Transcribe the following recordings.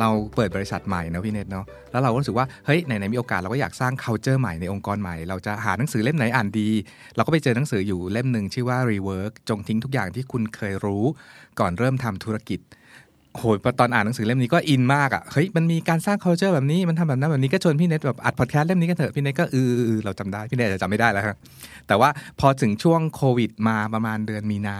เราเปิดบริษัทใหม่นะพี่เนตเนาะแล้วเราก็รู้สึกว่าเฮ้ยไหนๆมีโอกาสเราก็อยากสร้าง culture ใหม่ในองค์กรใหม่ เราจะหาหนังสือเล่มไหนอ่านดี เราก็ไปเจอหนังสืออยู่เล่มหนึ่งชื่อว่า rework จงทิ้งทุกอย่างที่คุณเคยรู้ก่อนเริ่มทำธุรกิจโหยตอนอ่านหนังสือเล่มนี้ก็อินมากอะ่ะเฮ้ยมันมีการสร้าง culture แบบนี้มันทำแบบนั้นแบบนี้ก็ชวนพี่เน็ตแบบอัดพอดแคสต์เล่มนี้กันเถอะพี่เน็ตก็เออเราจำได้พี่เน็ตจะจำไม่ได้แล้วครับแต่ว่าพอถึงช่วงโควิดมาประมาณเดือนมีนา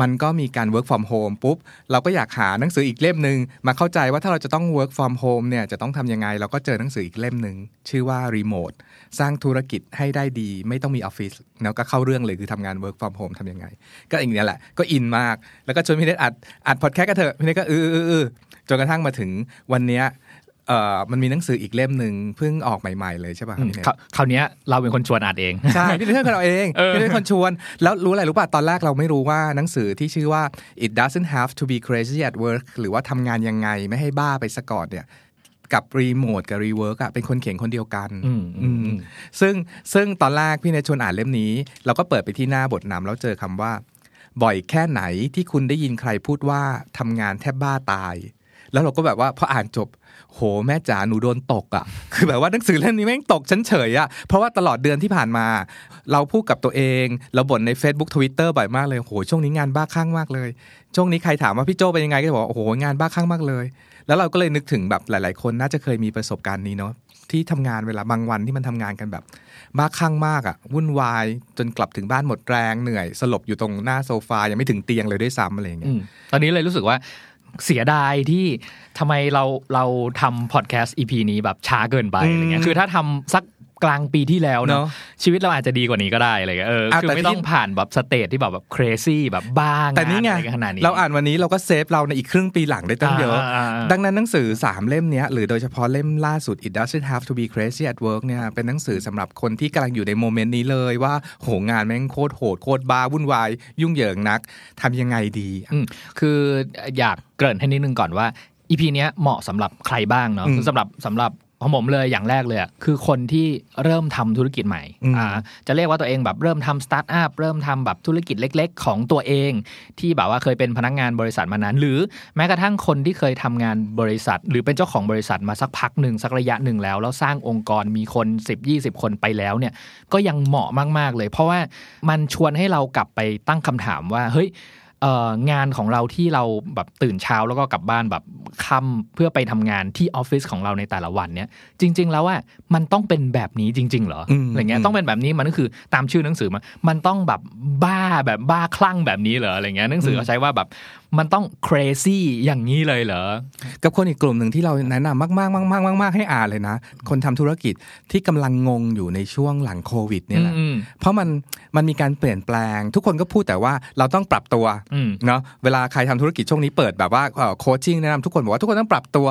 มันก็มีการ work from home ปุ๊บ เราก็อยากหาหนังสืออีกเล่มหนึ่งมาเข้าใจว่าถ้าเราจะต้อง work from home เนี่ยจะต้องทำยังไง เราก็เจอหนังสืออีกเล่มหนึ่งชื่อว่า remote สร้างธุรกิจให้ได้ดี ไม่ต้องมีออฟฟิศแล้วก็เข้าเรื่องเลยคือทำงาน work from home ทำยังไง ก็อย่างนี้แหละก็อินมาก แล้วก็ชวนพี่เน็ตอัดอัดพอดแคสต์กันเถอะพี่เน็ตก็เออเออจนกระทั่งมาถึงวันเนี้ย มันมีหนังสืออีกเล่มหนึ่งเพิ่งออกใหม่ ๆเลยใช่ป่ะครับพี่เน็ตคราวคราวเนี้ยเราเป็นคนชวนอ่านเอง ใช่พี่เพื่อนเราเองเออพี่เป็นคนชวน แล้วรู้อะไรรู้ป่ะ ตอนแรกเราไม่รู้ว่าหนังสือที่ชื่อว่า it doesn't have to be crazy at work หรือว่าทำงานยังไงไม่ให้บ้าไปซะก่อนเนี่ยกับรีโมทกับ Rework อะเป็นคนเขียนคนเดียวกันอืมอืมอืมซึ่งซึ่งตอนแรกพี่เนยชวนอ่านเล่มนี้ เราก็เปิดไปที่หน้าบทนำแล้วเจอคำว่า บ่อยแค่ไหนที่คุณได้ยินใครพูดว่าทำงานแทบบ้าตาย แล้วเราก็แบบว่าพออ่านจบ โหแม่จ๋าหนูโดนตกอะ่ะ คือแบบว่าหนังสือเล่มนี้แม่งตกฉันเฉยอะ่ะเพราะว่าตลอดเดือนที่ผ่านมา เราพูดกับตัวเองเราบ่นใน Facebook Twitter บ่อยมากเลยโหช่วงนี้งานบ้าคลั่งมากเลย ช่วงนี้ใครถามว่าพี่โจเป็นยังไงก็จะบอกโอ้โหงานบ้าคลั่งมากเลย แล้วเราก็เลยนึกถึงแบบหลาย ๆ คนน่าจะเคยมีประสบการณ์นี้เนาะที่ทำงานเวลาบางวันที่มันทำงานกันแบบบ้าคลั่งมากอะ่ะวุ่นวายจนกลับถึงบ้านหมดแรงเหนื่อย สลบอยู่ตรงหน้าโซฟายังไม่ถึงเตียงเลยด้วยซ้ำอะไรอย่างเงี้ยตอนนี้เลยรู้สึกว่า เสียดายที่ทำไมเราเราทำพอดแคสต์ EP นี้แบบช้าเกินไปอืมอะไรเงี้ยคือถ้าทำสัก กลางปีที่แล้วเนเนาะอะชีวิตเราอาจจะดีกว่านี้ก็ได้อะไรเงี้ยเอออะคือแต่ไม่ที่ต้องผ่านแบบ stage ที่แบบแบบ crazy แบบบ้างแต่นี่ไงอะไรกันขนาดนี้เราอ่านวันนี้เราก็เซฟเราในอีกครึ่งปีหลังได้ตั้งเยอะอ่าอ่าอ่าดังนั้นหนังสือ 3 เล่มเนี้ยหรือโดยเฉพาะเล่มล่าสุด It doesn't have to be crazy at work เนี่ยเป็นหนังสือสำหรับคนที่กำลังอยู่ใน moment นี้เลยว่าโหงานแม่งโคตรโหดโคตรบ้าวุ่นวายยุ่งเหยิงนักทำยังไงดีอืมคืออยากเกริ่นให้นิดนึงก่อนว่า EP เนี้ยเหมาะสำหรับใครบ้างเนาะอืมคือสำหรับสำหรับ ของผมเลยอย่างแรกเลยอะคือคนที่เริ่มทำธุรกิจใหม่อืมอ่าจะเรียกว่าตัวเองแบบเริ่มทำสตาร์ทอัพเริ่มทำแบบธุรกิจเล็ก ๆ ของตัวเอง ที่แบบว่าเคยเป็นพนักงานบริษัทมานานหรือแม้กระทั่งคนที่เคยทำงานบริษัท หรือเป็นเจ้าของบริษัทมาสักพักหนึ่งสักระยะหนึ่งแล้ว แล้วสร้างองค์กรมีคน 10-20 คนไปแล้วเนี่ยก็ยังเหมาะมาก ๆเลย เพราะว่ามันชวนให้เรากลับไปตั้งคำถามว่าเฮ้ยเอ่อ งานของเราที่เราแบบตื่นเช้าแล้วก็กลับบ้านแบบค่ำเพื่อไปทำงานที่ออฟฟิศของเราในแต่ละวันเนี่ย จริง ๆ แล้วว่ามันต้องเป็นแบบนี้จริง ๆ เหรออืมอะไรเงี้ยอืมต้องเป็นแบบนี้มันก็คือตามชื่อหนังสือมามันต้องแบบบ้าแบบบ้าคลั่งแบบนี้เหรออะไรเงี้ยหนังสือเขาใช้ว่าแบบ มันต้อง crazy อย่างนี้เลยเหรอ กับคนอีกกลุ่มหนึ่งที่เราแนะนำมากๆมากๆมากๆให้อ่านเลยนะ คนทำธุรกิจที่กำลังงงอยู่ในช่วงหลังโควิดเนี่ยแหละอืมเพราะมันมันมีการเปลี่ยนแปลง ทุกคนก็พูดแต่ว่าเราต้องปรับตัวอืมเนาะเวลาใครทำธุรกิจช่วงนี้เปิดแบบว่าโคชชิ่งแนะนำทุกคนบอกว่าทุกคนต้องปรับตัว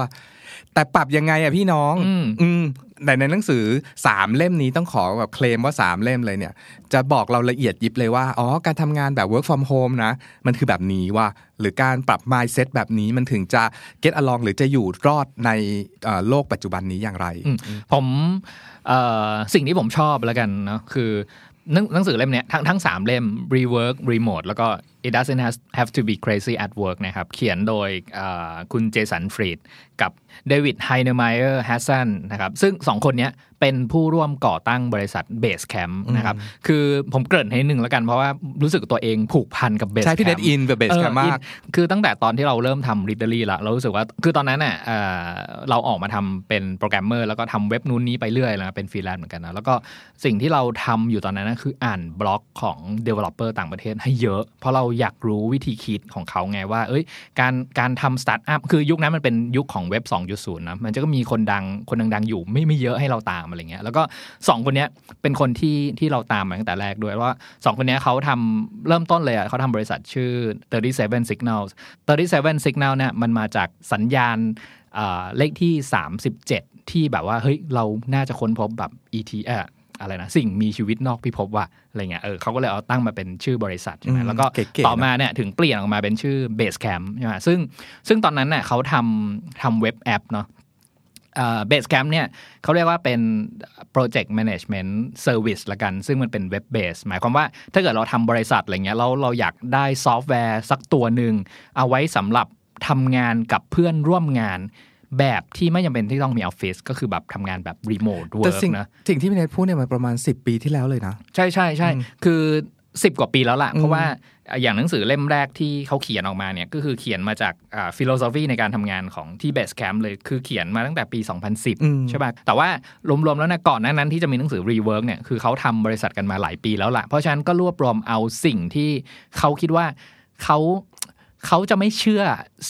แต่ปรับยังไงอะพี่น้อง อืมอืม แต่ในหนังสือ 3 เล่มนี้ต้องขอแบบเคลมว่า 3 เล่มเลยเนี่ย จะบอกเราละเอียดยิบเลยว่า อ๋อ การทำงานแบบ work from home นะ มันคือแบบนี้ว่า หรือการปรับ mindset แบบนี้มันถึงจะ get along หรือจะอยู่รอดในโลกปัจจุบันนี้อย่างไร ผมสิ่งที่ผมชอบแล้วกันเนาะคือ หนังหนังสือเล่มเนี้ยทั้งทั้งสามเล่ม rework remote แล้วก็ it doesn't has- have to be crazy at work นะครับ เขียนโดยคุณเจสันฟรีดกับเดวิดไฮเนอร์ไมเออร์แฮสซันนะครับ ซึ่งสองคนเนี้ย เป็นผู้ร่วมก่อตั้งบริษัท Basecamp นะครับ คือผมเกริ่นให้หนึ่งแล้วกันเพราะว่ารู้สึกตัวเองผูกพันกับ Base ใช่พี่ Camp เน็ตอินแบบเบสเออแคมมากอินคือตั้งแต่ตอนที่เราเริ่มทำ Readery ละเรารู้สึกว่าคือตอนนั้นเน่ะเอ่อเราออกมาทำเป็นโปรแกรมเมอร์แล้วก็ทำเว็บนู้นนี้ไปเรื่อยแล้วนะเป็นฟรีแลนซ์เหมือนกันนะแล้วก็สิ่งที่เราทำอยู่ตอนนั้นนะคืออ่านบล็อกของ Developer ต่างประเทศให้เยอะ เพราะเราอยากรู้วิธีคิดของเขาไงว่า เอ้ย การการทำสตาร์ทอัพคือยุคนั้นมันเป็นยุคของเว็บ 2.0 นะ มันจะก็มีคนดังคนดังๆอยู่ไม่ไม่เยอะให้เราตามอะไรเงี้ยแล้วก็สองคนเนี้ยเป็นคนที่ที่เราตามมาตั้งแต่แรกด้วยว่าสองคนเนี้ยเขาทำเริ่มต้นเลยอะเขาทำบริษัทชื่อ 37 Signals 37 Signal เนี่ยมันมาจากสัญญาณเอ่อเลขที่ 37 ที่แบบว่าเฮ้ยเราน่าจะค้นพบแบบ ET เอ่ออะไรนะสิ่งมีชีวิตนอกพิภพว่าอะไรเงี้ยเออเขาก็เลยเอาตั้งมาเป็นชื่อบริษัทใช่ไหมอืมแล้วก็เก๋ๆต่อมาเนี่ยถึงเปลี่ยนออกมาเป็นชื่อ Base Camp ใช่ไหมซึ่งซึ่งตอนนั้นเนี่ยเขาทำทำเว็บแอปเนาะ เบสแคมป์เนี่ยเขาเรียกว่าเป็น Project Management Service ละกัน ซึ่งมันเป็นเว็บเบสหมายความว่าถ้าเกิดเราทำบริษัทอะไรเงี้ยเราเราอยากได้ซอฟต์แวร์สักตัวหนึ่ง เอาไว้สำหรับทำงานกับเพื่อนร่วมงานแบบที่ไม่จำเป็นที่ต้องมีออฟฟิศก็คือแบบทำงานแบบ remote work แต่สิ่งนะสิ่งที่พี่เนทพูดเนี่ยมันประมาณ 10 ปีที่แล้วเลยนะ ใช่ใช่ใช่คือ สิบกว่าปีแล้วล่ะอืมเพราะว่าอย่างหนังสือเล่มแรกที่เขาเขียนออกมาเนี่ย ก็คือเขียนมาจาก philosophy ในการทำงานของที่ Basecamp เลย คือเขียนมาตั้งแต่ปีอืม2010 ใช่ป่ะแต่ว่ารวมๆแล้วนะก่อนหน้านั้นที่จะมีหนังสือ Rework เนี่ยคือเขาทำบริษัทกันมาหลายปีแล้วล่ะ เพราะฉะนั้นก็รวบรวมเอาสิ่งที่เขาคิดว่าเขา เขาจะไม่เชื่อ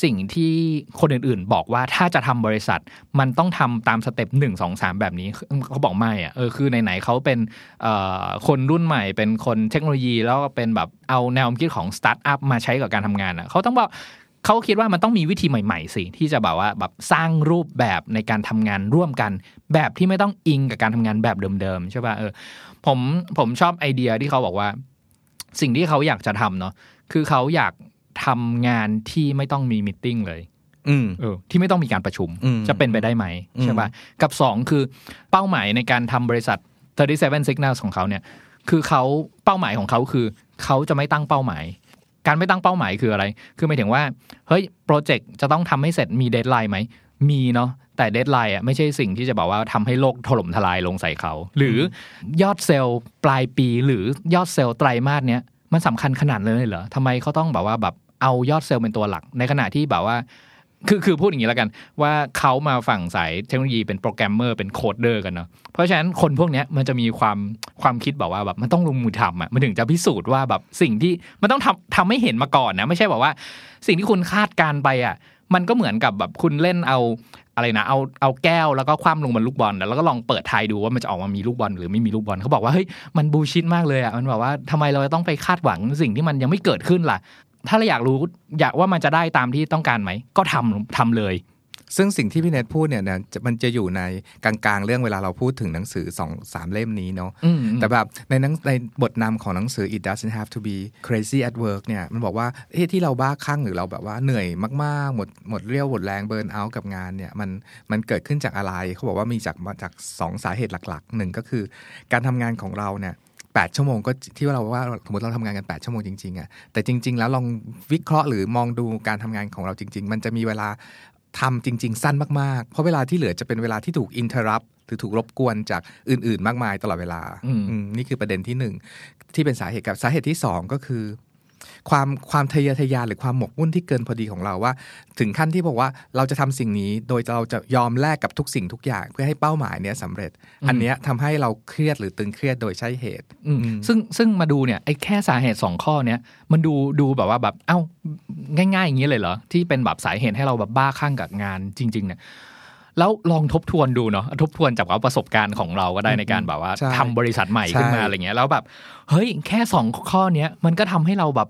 สิ่งที่คนอื่นๆ บอกว่าถ้าจะทำบริษัทมันต้องทำตาม step หนึ่งสองสามแบบนี้เขาบอกไม่อะเออคือไหนๆเขาเป็นคนรุ่นใหม่เป็นคนเทคโนโลยีแล้วก็เป็นแบบเอาแนวคิดของสตาร์ทอัพมาใช้กับการทำงานอะเขาต้องบอกเขาคิดว่ามันต้องมีวิธีใหม่ ๆ สิ ที่จะแบบว่าแบบสร้างรูปแบบในการทำงานร่วมกัน แบบที่ไม่ต้องอิงกับการทำงานแบบเดิมๆใช่ป่ะเออผมผมชอบไอเดียที่เขาบอกว่า สิ่งที่เขาอยากจะทำเนาะคือเขาอยาก ทำงานที่ไม่ต้องมี meeting เลย อืมเออที่ไม่ต้องมีการประชุมอืมจะเป็นไปได้ไหมอืมใช่ปะกับ2คือเป้าหมายในการทำบริษัท37 Signals ของเขาเนี่ยคือเขาเป้าหมายของเขาคือเขาจะไม่ตั้งเป้าหมาย การไม่ตั้งเป้าหมายคืออะไร คือหมายถึงว่าเฮ้ยโปรเจกต์จะต้องทำให้เสร็จมี deadline ไหมมีเนาะแต่ deadline อะไม่ใช่สิ่งที่จะบอกว่าทำให้โลกถล่มทลายลงใส่เขา หรือยอดเซลล์ปลายปี หรือยอดเซลล์ไตรมาสเนี้ยมันสำคัญขนาดเลยเหรอทำไมเขาต้องแบบว่าแบบ เอายอดเซลล์เป็นตัวหลัก ในขณะที่แบบว่า คือคือพูดอย่างนี้แล้วกัน ว่าเขามาฝั่งสายเทคโนโลยีเป็นโปรแกรมเมอร์เป็น coder กันเนาะเพราะฉะนั้นคนพวกนี้มันจะมีความความคิดแบบว่าแบบมันต้องลงมือทำอะมันถึงจะพิสูจน์ว่าแบบสิ่งที่มันต้องทำทำให้เห็นมาก่อนนะไม่ใช่แบบว่า สิ่งที่คุณคาดการไปอะมันก็เหมือนกับแบบคุณเล่นเอาอะไรนะเอาเอาแก้วแล้วก็คว่ำลงบนลูกบอลแล้วก็ลองเปิดทายดูว่ามันจะออกมามีลูกบอลหรือไม่มีลูกบอลเขาบอกว่าเฮ้ยมันบูชิดมากเลยอะมันบอกว่าทำไมเราจะต้องไปคาดหวังสิ่งที่มันยังไม่เกิดขึ้นล่ะ ถ้าเราอยากรู้อยากว่ามันจะได้ตามที่ต้องการไหม ก็ทำทำเลย ซึ่งสิ่งที่พี่เนทพูดเนี่ยนะจะมันจะอยู่ในกลางๆ เรื่องเวลาเราพูดถึงหนังสือสองสามเล่มนี้เนาะอืมแต่แบบในหนังในบทนำของหนังสือ it doesn't have to be crazy at work เนี่ยมันบอกว่าเฮ้ยที่เราบ้าคลั่งหรือเราแบบว่าเหนื่อยมากๆ หมดหมดเรี่ยวหมดแรงเบิร์นเอากับงานเนี่ยมันมันเกิดขึ้นจากอะไรเขาบอกว่ามีจากมาจากสองสาเหตุหลักๆหนึ่งก็คือ การทำงานของเราเนี่ย แปดชั่วโมงก็ที่เราว่าสมมติเราทำงานกัน 8 ชั่วโมงจริงๆอะแต่จริง ๆ แล้วลองวิเคราะห์หรือมองดูการทำงานของเราจริง ๆ มันจะมีเวลาทำจริง ๆ สั้นมาก ๆ เพราะเวลาที่เหลือจะเป็นเวลาที่ถูกอินเทอร์รับหรือถูกรบกวนจากอื่น ๆ มากมายตลอดเวลาอืมอืมนี่คือประเด็นที่หนึ่งที่เป็นสาเหตุกับสาเหตุที่สองก็คือ ความความทะเยอทะยานหรือความหมกมุ่นที่เกินพอดีของเราว่า ถึงขั้นที่บอกว่าเราจะทำสิ่งนี้โดยเราจะยอมแลกกับทุกสิ่งทุกอย่าง เพื่อให้เป้าหมายเนี้ยสำเร็จ อันเนี้ยทำให้เราเครียดหรือตึงเครียดโดยใช่เหตุอืมซึ่งซึ่งมาดูเนี่ยไอ้แค่สาเหตุสองข้อเนี้ยมันดูดูแบบว่าแบบเอ้าง่าย ๆ อย่างนี้เลยเหรอที่เป็นแบบสาเหตุให้เราแบบบ้าคลั่งกับงานจริง ๆเนี่ย แล้วลองทบทวนดูเนาะทบทวนจากว่าประสบการณ์ของเราก็ได้ในการแบบว่าใช่ทำบริษัทใหม่ขึ้นมาใช่อะไรเงี้ยแล้วแบบเฮ้ยแค่สองข้อเนี้ยมันก็ทำให้เราแบบ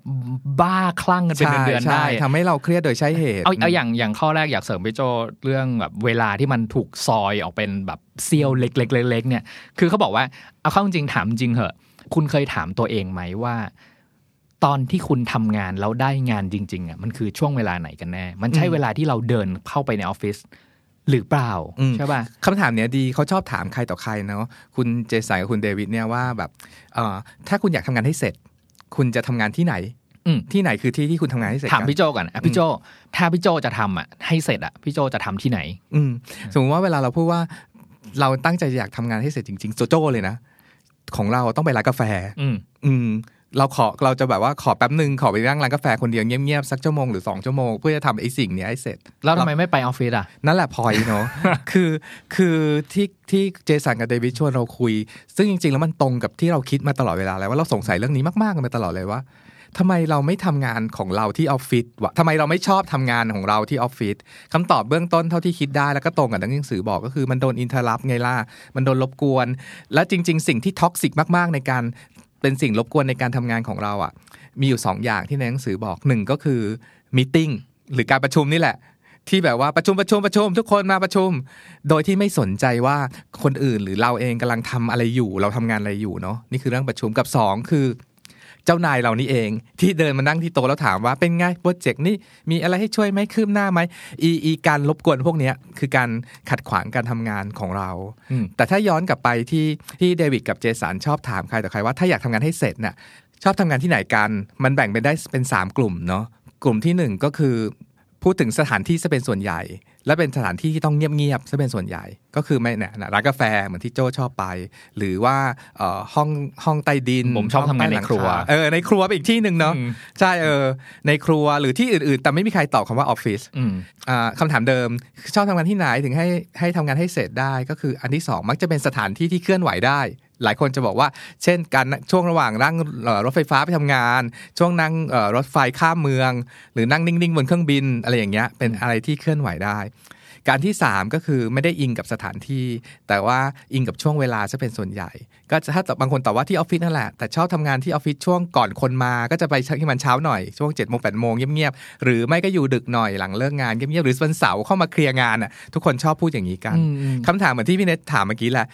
บ้าคลั่งกันเป็นเดือนๆใช่ได้ทำให้เราเครียดโดยใช่เหตุเอาเอาอย่างอย่างข้อแรกอยากเสริมพี่โจเรื่องแบบเวลาที่มันถูกซอยออกเป็นแบบเซียวเล็กๆเล็กๆเนี่ยคือเขาบอกว่าเอาเข้าจริงๆถามจริงเหอะ คุณเคยถามตัวเองไหมว่าตอนที่คุณทำงานแล้วได้งานจริง ๆอะมันคือช่วงเวลาไหนกันแน่ มันใช่เวลาที่เราเดินเข้าไปในออฟฟิศ หรือเปล่าอืมใช่ป่ะคำถามเนี้ยดีเขาชอบถามใครต่อใครเนาะคุณเจสันกับคุณเดวิดเนี่ยว่าแบบเอ่อถ้าคุณอยากทำงานให้เสร็จ คุณจะทำงานที่ไหนอืมที่ไหนคือที่ที่คุณทำงานให้เสร็จถามกันพี่โจก่อนอะพี่โจถ้าพี่โจจะทำอะให้เสร็จอะพี่โจจะทำที่ไหน อืมสมมติว่าเวลาเราพูดว่าเราตั้งใจอยากทำงานให้เสร็จจริงๆโจโจ้เลยนะของเราต้องไปร้านกาแฟ อืมอืม เราขอเราจะแบบว่าขอแป๊บหนึ่งขอไปนั่งร้านกาแฟคนเดียวเงียบๆสักชั่วโมงหรือสองชั่วโมงเพื่อจะทำไอ้สิ่งเนี้ยให้เสร็จ แล้วทำไมไม่ไปออฟฟิศอะ นั่นแหละพอยเนาะคือคือที่ที่เจสันกับเดวิดชวนเราคุย ซึ่งจริง ๆ แล้วมันตรงกับที่เราคิดมาตลอดเวลาแล้วว่าเราสงสัยเรื่องนี้มากๆกันมาตลอดเลยว่าทำไมเราไม่ทำงานของเราที่ออฟฟิศวะทำไมเราไม่ชอบทำงานของเราที่ออฟฟิศคำตอบเบื้องต้นเท่าที่คิดได้แล้วก็ตรงกับหนังสือบอกก็คือมันโดน interrupt ไงล่ะ มันโดนรบกวน และจริง ๆ สิ่งที่ toxic มาก ๆ ในการ เป็นสิ่งรบกวนในการทำงานของเราอะ มีอยู่สองอย่างที่ในหนังสือบอกหนึ่งก็คือมีติ้งหรือการประชุมนี่แหละ ที่แบบว่าประชุมประชุมประชุม ทุกคนมาประชุม โดยที่ไม่สนใจว่าคนอื่นหรือเราเองกำลังทำอะไรอยู่ เราทำงานอะไรอยู่เนาะนี่คือเรื่องประชุมกับสองคือ เจ้านายเรานี่เอง ที่เดินมานั่งที่โต๊ะแล้วถามว่าเป็นไงโปรเจกต์นี่มีอะไรให้ช่วยไหมคืบหน้าไหมอีอีการรบกวนพวกเนี้ยคือการขัดขวางการทำงานของเราอืมแต่ถ้าย้อนกลับไปที่ที่เดวิดกับเจสันชอบถามใครต่อใครว่าถ้าอยากทำงานให้เสร็จเนี่ยชอบทำงานที่ไหนกัน มันแบ่งเป็นได้เป็น 3 กลุ่มเนาะกลุ่มที่ 1 ก็คือพูดถึงสถานที่จะเป็นส่วนใหญ่ และเป็นสถานที่ที่ต้องเงียบๆจะเป็นส่วนใหญ่ ก็คือไม่เนี่ยร้านกาแฟเหมือนที่โจชอบไป หรือว่าเอ่อห้องห้องใต้ดินผมชอบทำงานในห้อครัวใต้หลังาเออในครัวเป็นอีกที่หนึ่งเนาะอืมใช่เออในครัวหรือที่อื่นๆ แต่ไม่มีใครตอบคำว่าออฟฟิศอืมอ่าคำถามเดิม ชอบทำงานที่ไหนถึงให้ให้ทำงานให้เสร็จได้ ก็คืออันที่สองมักจะเป็นสถานที่ที่เคลื่อนไหวได้ หลายคนจะบอกว่า เช่นการช่วงระหว่างนั่งเอ่อรถไฟฟ้าไปทำงาน ช่วงนั่งเอ่อรถไฟข้ามเมือง หรือนั่งนิ่งๆบนเครื่องบินอะไรอย่างเงี้ยเป็นอะไรที่เคลื่อนไหวได้ การที่ 3 ก็คือไม่ได้อิงกับสถานที่ แต่ว่าอิงกับช่วงเวลาจะเป็นส่วนใหญ่ ก็จะถ้าบางคนตอบว่าที่ออฟฟิศนั่นแหละแต่ชอบทำงานที่ออฟฟิศช่วงก่อนคนมา ก็จะไปที่มันเช้าหน่อยช่วง7จ็ดโมงแปดโมงเงียบๆหรือไม่ก็อยู่ดึกหน่อยหลังเลิกงานเงียบๆหรือวันเสาร์เข้ามาเคลียร์งานอะทุกคนชอบพูดอย่างนี้กันอืมอืมคำถามเหมือนที่พี่เนทถามเมื่อกี้แหละ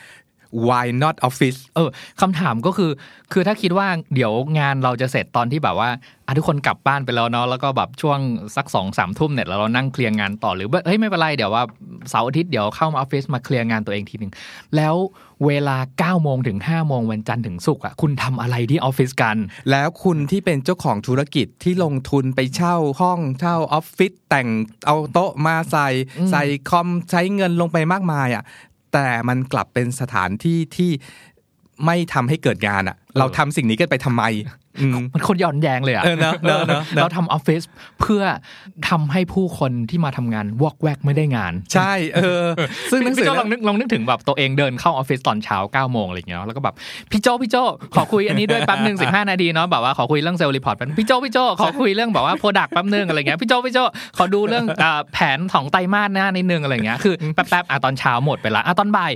why not office เออคำถามก็คือ คือถ้าคิดว่าเดี๋ยวงานเราจะเสร็จตอนที่แบบว่าอะทุกคนกลับบ้านไปแล้วเนาะแล้วก็แบบช่วงสักสองสามทุ่มเนี่ยแล้วเรานั่งเคลียร์งานต่อหรือว่าเฮ้ยไม่เป็นไรเดี๋ยวว่าเสาร์อาทิตย์เดี๋ยวเข้ามาออฟฟิศมาเคลียร์งานตัวเองทีหนึ่งแล้วเวลา9ก้าโมงถึง5้าโมงวันจันทร์ถึงศุกร์อะคุณทำอะไรที่ออฟฟิศกัน แล้วคุณที่เป็นเจ้าของธุรกิจที่ลงทุนไปเช่าห้องเช่าออฟฟิศแต่งเอาโต๊ะมาใส่อืมใส่คอมใช้เงินลงไปมากมายอะ แต่มันกลับเป็นสถานที่ที่ไม่ทำให้เกิดงานอะ เราทำสิ่งนี้กันไปทำไมอื มมันโคตรย้อนแย้งเลยอะเออเนอะเนอะเนอะเนอะเราทำออฟฟิศเพื่อทำให้ผู้คนที่มาทำงานวอกแวกไม่ได้งาน ใช่เออ ซึ่งหนังสืพี่โจลองนึกลองนึกถึงแบบตัวเองเดินเข้าออฟฟิศตอนเช้า9ก้าโมงอะไรอย่างเงี้ยแล้วก็แบบพี่โจพี่โจขอคุยอันนี้ด้วยแป๊บหนึ่งสิบห้านาทีเนาะแบบว่าขอคุยเรื่อง sales report แป๊บพี่โจพี่โจขอคุยเรื่องแบบว่า product แป๊บหนึ่งอะไรเงี้ยพี่โจพี่โจขอดูเรื่องอ่าแผนของไตรมาสหน้านิดนึงอะไรเงี้ยคือแป๊บๆอะตอนเช้าหมดไปละอะตอนบ่าย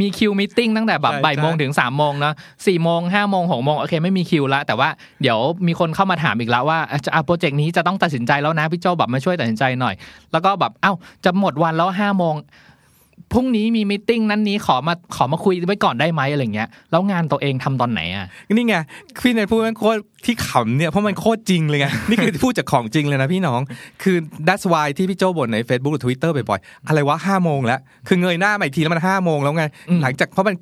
มีคิวมิ팅ตั้งแต่แบบใช่บ่ายโมงใช่ถึง3ามโมงเนาะสี่โมงห้าโมงหกโมงโอเคไม่มีคิวละแต่ว่าเดี๋ยวมีคนเข้ามาถามอีกแล้วว่าอะจะอาโปรเจกต์นี้จะต้องตัดสินใจแล้วนะพี่โจแบบมาช่วยตัดสินใจหน่อย แล้วก็แบบเอ้าจะหมดวันแล้วห้าโมง พรุ่งนี้มีมิ팅นั้นนี้ขอมาขอมาคุยไว้ก่อนได้ไหมอะไรเงี้ยแล้วงานตัวเองทำตอนไหนอะนี่ไงพี่เนทพูดมันโคตรที่ขำเนี่ยเพราะมันโคตรจริงเลยไงนี่คือพูดจากของจริงเลยนะพี่น้อง คือ that's why ที่พี่โจบ่นใน Facebook หรือ Twitter บ่อยๆอะไรวะห้าโมงแล้วคือเงยหน้ามาอีกทีแล้วมันห้าโมงแล้วไงอืมหลังจากเพราะมัน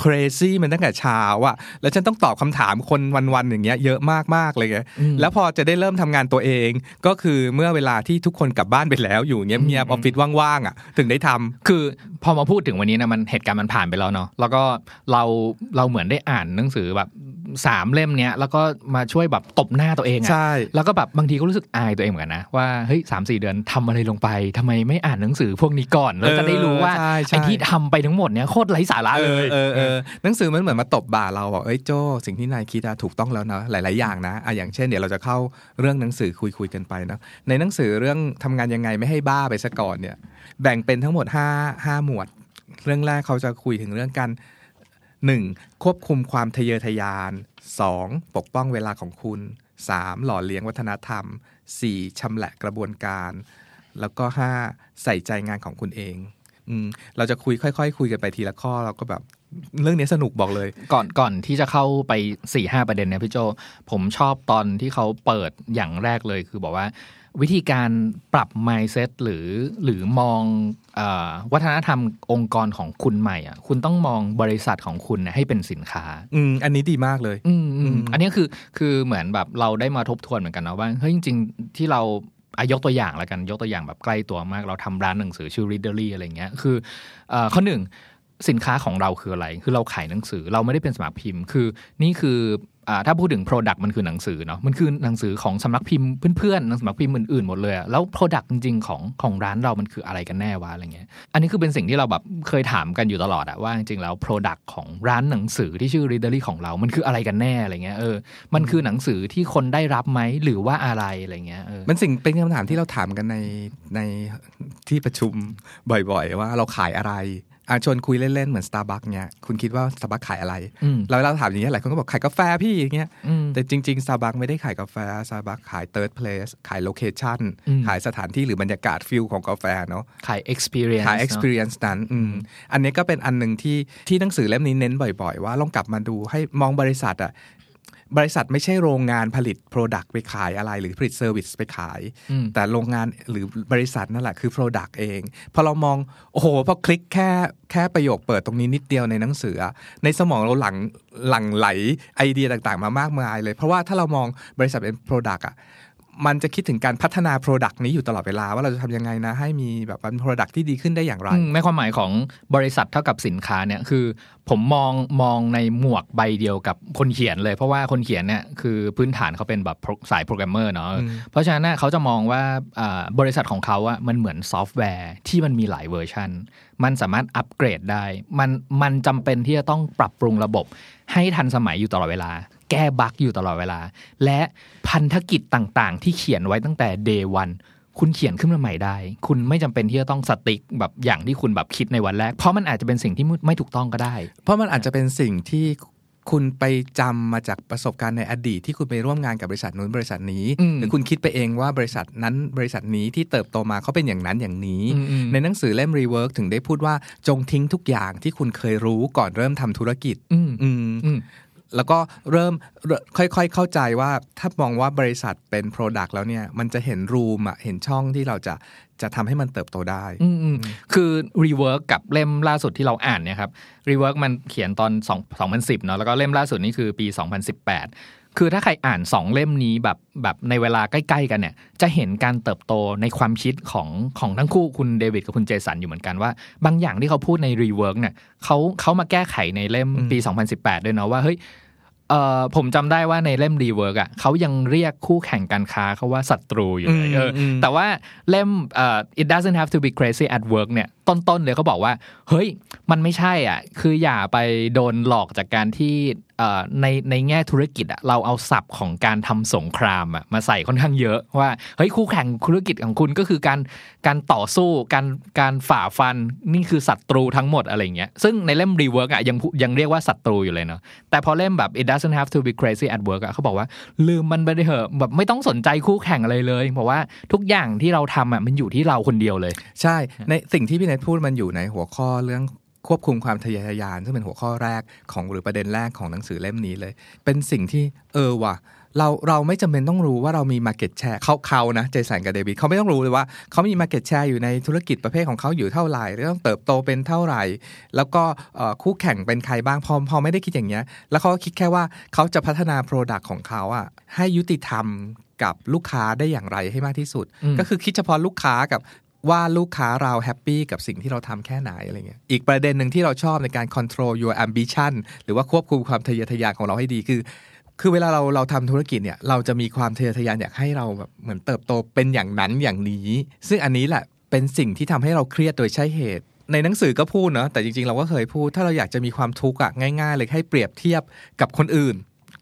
crazy มันตั้งแต่เช้าอะแล้วฉันต้องตอบคำถามคนวันๆอย่างเงี้ยเยอะมากๆเลยไงแล้วพอจะได้เริ่มทำงานตัวเอง ก็คือเมื่อเวลาที่ทุกคนกลับบ้านไปแล้วอยู่เงียบๆออฟฟิศว่างๆอะถึงได้ทำคือพอมาพูดถึงวันนี้นะมันเหตุการณ์มันผ่านไปแล้วเนาะแล้วก็เราเราเหมือนได้อ่านหนังสือแบบ สามเล่มเนี้ยแล้วก็มาช่วยแบบตบหน้าตัวเองอะใช่แล้วก็แบบบางทีก็รู้สึกอายตัวเองเหมือนกันนะว่าเฮ้ยสามสี่เดือนทำอะไรลงไปทำไมไม่อ่านหนังสือพวกนี้ก่อนแล้วจะได้รู้ว่าเออใช่ใช่ไอ้ที่ทำไปทั้งหมดเนี้ยโคตรไร้สาระเอเลอยเออเออหนังสือมันเหมือนมาตบบ่าเราบอกเอ้ยโจสิ่งที่นายคิดอะถูกต้องแล้วนะหลาย ๆ อย่างนะอะอย่างเช่นเดี๋ยวเราจะเข้าเรื่องหนังสือคุยคุยกันไปนะในหนังสือเรื่องทำงานยังไงไม่ให้บ้าไปซะก่อนเนี่ย แบ่งเป็นทั้งหมด5 5หมวด เรื่องแรกเขาจะคุยถึงเรื่องการ 1. ควบคุมความทะเยอทะยาน 2. ปกป้องเวลาของคุณ 3. หล่อเลี้ยงวัฒนธรรม 4. ชำแหละกระบวนการ แล้วก็ 5. ใส่ใจงานของคุณเองอืมเราจะคุยค่อยๆคุยกันไปทีละข้อเราก็แบบเรื่องนี้สนุกบอกเลย ก่อนก่อนที่จะเข้าไป4ี่ห้าประเด็นเนี่ยพี่โจ ผมชอบตอนที่เขาเปิดอย่างแรกเลยคือบอกว่า วิธีการปรับ mindset หรือหรือมองเออวัฒนธรรมองค์กรของคุณใหม่อะคุณต้องมองบริษัทของคุณเนี่ยให้เป็นสินค้า อืมอันนี้ดีมากเลย อืมอือืมมอันนี้คือคือเหมือนแบบเราได้มาทบทวนเหมือนกันนะว่าเฮ้ยจริง ๆ ที่เราอายกตัวอย่างแล้วกันยกตัวอย่างแบบใกล้ตัวมาก เราทำร้านหนังสือชื่อ Readery อะไรเงี้ยคือเอ่อข้อหนึ่งสินค้าของเราคืออะไร คือเราขายหนังสือเราไม่ได้เป็นสำนักพิมพ์ คือนี่คืออ่า ถ้าพูดถึง Product มันคือหนังสือเนาะมันคือหนังสือของสำนักพิมพ์เพื่อนๆสำนักพิมพ์อื่นๆหมดเลยแล้ว Product จริงๆของของร้านเรามันคืออะไรกันแน่วะอะไรเงี้ยอันนี้คือเป็นสิ่งที่เราแบบเคยถามกันอยู่ตลอดอะว่าจริงๆแล้ว Product ของร้านหนังสือที่ชื่อ Readery ของเรา มันคืออะไรกันแน่อะไรเงี้ยเออมันคือหนังสือที่คนได้รับไหมหรือว่าอะไรอะไรเงี้ยเออมันสิ่งเป็นคำถามที่เราถามกันในในที่ประชุมบ่อย ๆ ว่าเราขายอะไร อะชวนคุยเล่นๆ เหมือน Starbucks เนี้ยคุณคิดว่า Starbucks ขายอะไรอืมแล้วเราถามอย่างเงี้ยหลายคนก็บอกขายกาแฟพี่อย่างเงี้ยอืมแต่จริง ๆ Starbucks ไม่ได้ขายกาแฟ Starbucks ขาย third place ขาย location อืมขายสถานที่หรือบรรยากาศฟิลของกาแฟเนาะขาย experience ขายเนอะ experience นั้นอืมอันนี้ก็เป็นอันหนึ่งที่ที่หนังสือเล่มนี้เน้นบ่อย ๆ ว่าลองกลับมาดูให้มองบริษัทอะ บริษัทไม่ใช่โรงงานผลิต Product ไปขายอะไร หรือผลิต Service ไปขายอืมแต่โรงงานหรือบริษัทนั่นแหละคือ Product เอง พอเรามอง โอ้โห พอคลิกแค่แค่ประโยคเปิดตรงนี้นิดเดียวในหนังสืออะในสมองเราหลั่งหลั่งไหลไอเดียต่างๆ มามากมายเลย เพราะว่าถ้าเรามองบริษัทเป็น Product อะ มันจะคิดถึงการพัฒนา Product นี้อยู่ตลอดเวลา ว่าเราจะทำยังไงนะ ให้มีแบบเป็น Product ที่ดีขึ้นได้อย่างไรอืมในความหมายของบริษัทเท่ากับสินค้าเนี่ยคือ ผมมองมองในหมวกใบเดียวกับคนเขียนเลย เพราะว่าคนเขียนเนี่ยคือพื้นฐานเขาเป็นแบบสายโปรแกรมเมอร์เนาะอืมเพราะฉะนั้นเนี่ยเขาจะมองว่าอ่าบริษัทของเขาอะมันเหมือนซอฟต์แวร์ที่มันมีหลายเวอร์ชันมันสามารถอัปเกรดได้ มันมันจำเป็นที่จะต้องปรับปรุงระบบให้ทันสมัยอยู่ตลอดเวลา แก้ bug อยู่ตลอดเวลา และพันธกิจต่างๆ ที่เขียนไว้ตั้งแต่ day one คุณเขียนขึ้นมาใหม่ได้ คุณไม่จำเป็นที่จะต้อง stick แบบอย่างที่คุณแบบคิดในวันแรก เพราะมันอาจจะเป็นสิ่งที่ไม่ถูกต้องก็ได้ เพราะมันอาจจะเป็นสิ่งที่คุณไปจำมาจากประสบการณ์ในอดีตที่คุณไปร่วมงานกับบริษัทนู้นบริษัทนี้อืมหรือคุณคิดไปเองว่าบริษัทนั้นบริษัทนี้ที่เติบโตมาเขาเป็นอย่างนั้นอย่างนี้อืมอืมในหนังสือเล่ม Rework ถึงได้พูดว่าจงทิ้งทุกอย่างที่คุณเคยรู้ก่อนเริ่มทำธุรกิจอืมอืมอืม แล้วก็เริ่มเริ่มค่อยๆเข้าใจว่าถ้ามองว่าบริษัทเป็น Product แล้วเนี่ย มันจะเห็นรูมอะเห็นช่องที่เราจะจะทำให้มันเติบโตได้อืมอืมคือ rework กับเล่มล่าสุดที่เราอ่านเนี่ยครับ rework มันเขียนตอน2 2010เนาะแล้วก็เล่มล่าสุดนี่คือปี 2018 คือถ้าใครอ่าน2เล่มนี้แบบแบบในเวลาใกล้ ๆ กันเนี่ย จะเห็นการเติบโตในความคิดของของทั้งคู่คุณเดวิดกับคุณเจสันอยู่เหมือนกันว่า บางอย่างที่เขาพูดใน rework เนี่ยเขาเขามาแก้ไขในเล่มปี 2018 ด้วยเนาะว่าเฮ้ยเอ่อผมจำได้ว่าในเล่ม Rework อะเขายังเรียกคู่แข่งการค้าเขาว่าศัตรูอยู่เลยอืมเอออืมแต่ว่าเล่มเอ่อ it doesn't have to be crazy at work เนี่ย ต้นๆเลยเขาบอกว่า เฮ้ยมันไม่ใช่อะ คืออย่าไปโดนหลอกจากการที่ในในแง่ธุรกิจอะเราเอาศัพท์ของการทำสงครามอะมาใส่ค่อนข้างเยอะว่าเฮ้ยคู่แข่งธุรกิจของคุณก็คือการการต่อสู้การการฝ่าฟันนี่คือศัตรูทั้งหมดอะไรเงี้ยซึ่งในเล่ม Rework อะยังยังเรียกว่าศัตรูอยู่เลยเนาะแต่พอเล่มแบบ it doesn't have to be crazy at work อะเขาบอกว่า ลืมมันไปเลยเถอะแบบไม่ต้องสนใจคู่แข่งอะไรเลย เพราะว่าทุกอย่างที่เราทำอะมันอยู่ที่เราคนเดียวเลย ใช่ในสิ่งที่พี่เนทพูดมันอยู่ในหัวข้อเรื่องควบคุมความทะเยอทะยาน ซึ่งเป็นหัวข้อแรกของหรือประเด็นแรกของหนังสือเล่มนี้เลย เป็นสิ่งที่เออว่ะเราเราไม่จำเป็นต้องรู้ว่าเรามี Market Share เขาเขานะเจสันกับเดวิดเขาไม่ต้องรู้เลยว่าเขามี Market Share อยู่ในธุรกิจประเภทของเขาอยู่เท่าไหร่แล้วต้องเติบโตเป็นเท่าไหร่ แล้วก็เอ่อคู่แข่งเป็นใครบ้างพอพอไม่ได้คิดอย่างเงี้ย แล้วเขาก็คิดแค่ว่าเขาจะพัฒนา Product ของเขาอะให้ยุติธรรมกับลูกค้าได้อย่างไรให้มากที่สุดอืมก็คือคิดเฉพาะลูกค้ากับ ว่าลูกค้าเราแฮปปี้กับสิ่งที่เราทำแค่ไหนอะไรเงี้ยอีกประเด็นหนึ่งที่เราชอบในการ control your ambition หรือว่าควบคุมความทะเยอทะยานของเราให้ดีคือคือเวลาเราเราทำธุรกิจเนี่ยเราจะมีความทะเยอทะยานอยากให้เราแบบเหมือนเติบโตเป็นอย่างนั้นอย่างนี้ ซึ่งอันนี้แหละเป็นสิ่งที่ทำให้เราเครียดโดยใช่เหตุ ในหนังสือก็พูดเนาะแต่จริงๆ เราก็เคยพูด ถ้าเราอยากจะมีความทุกข์อะง่าย ๆ เลยให้เปรียบเทียบกับคนอื่น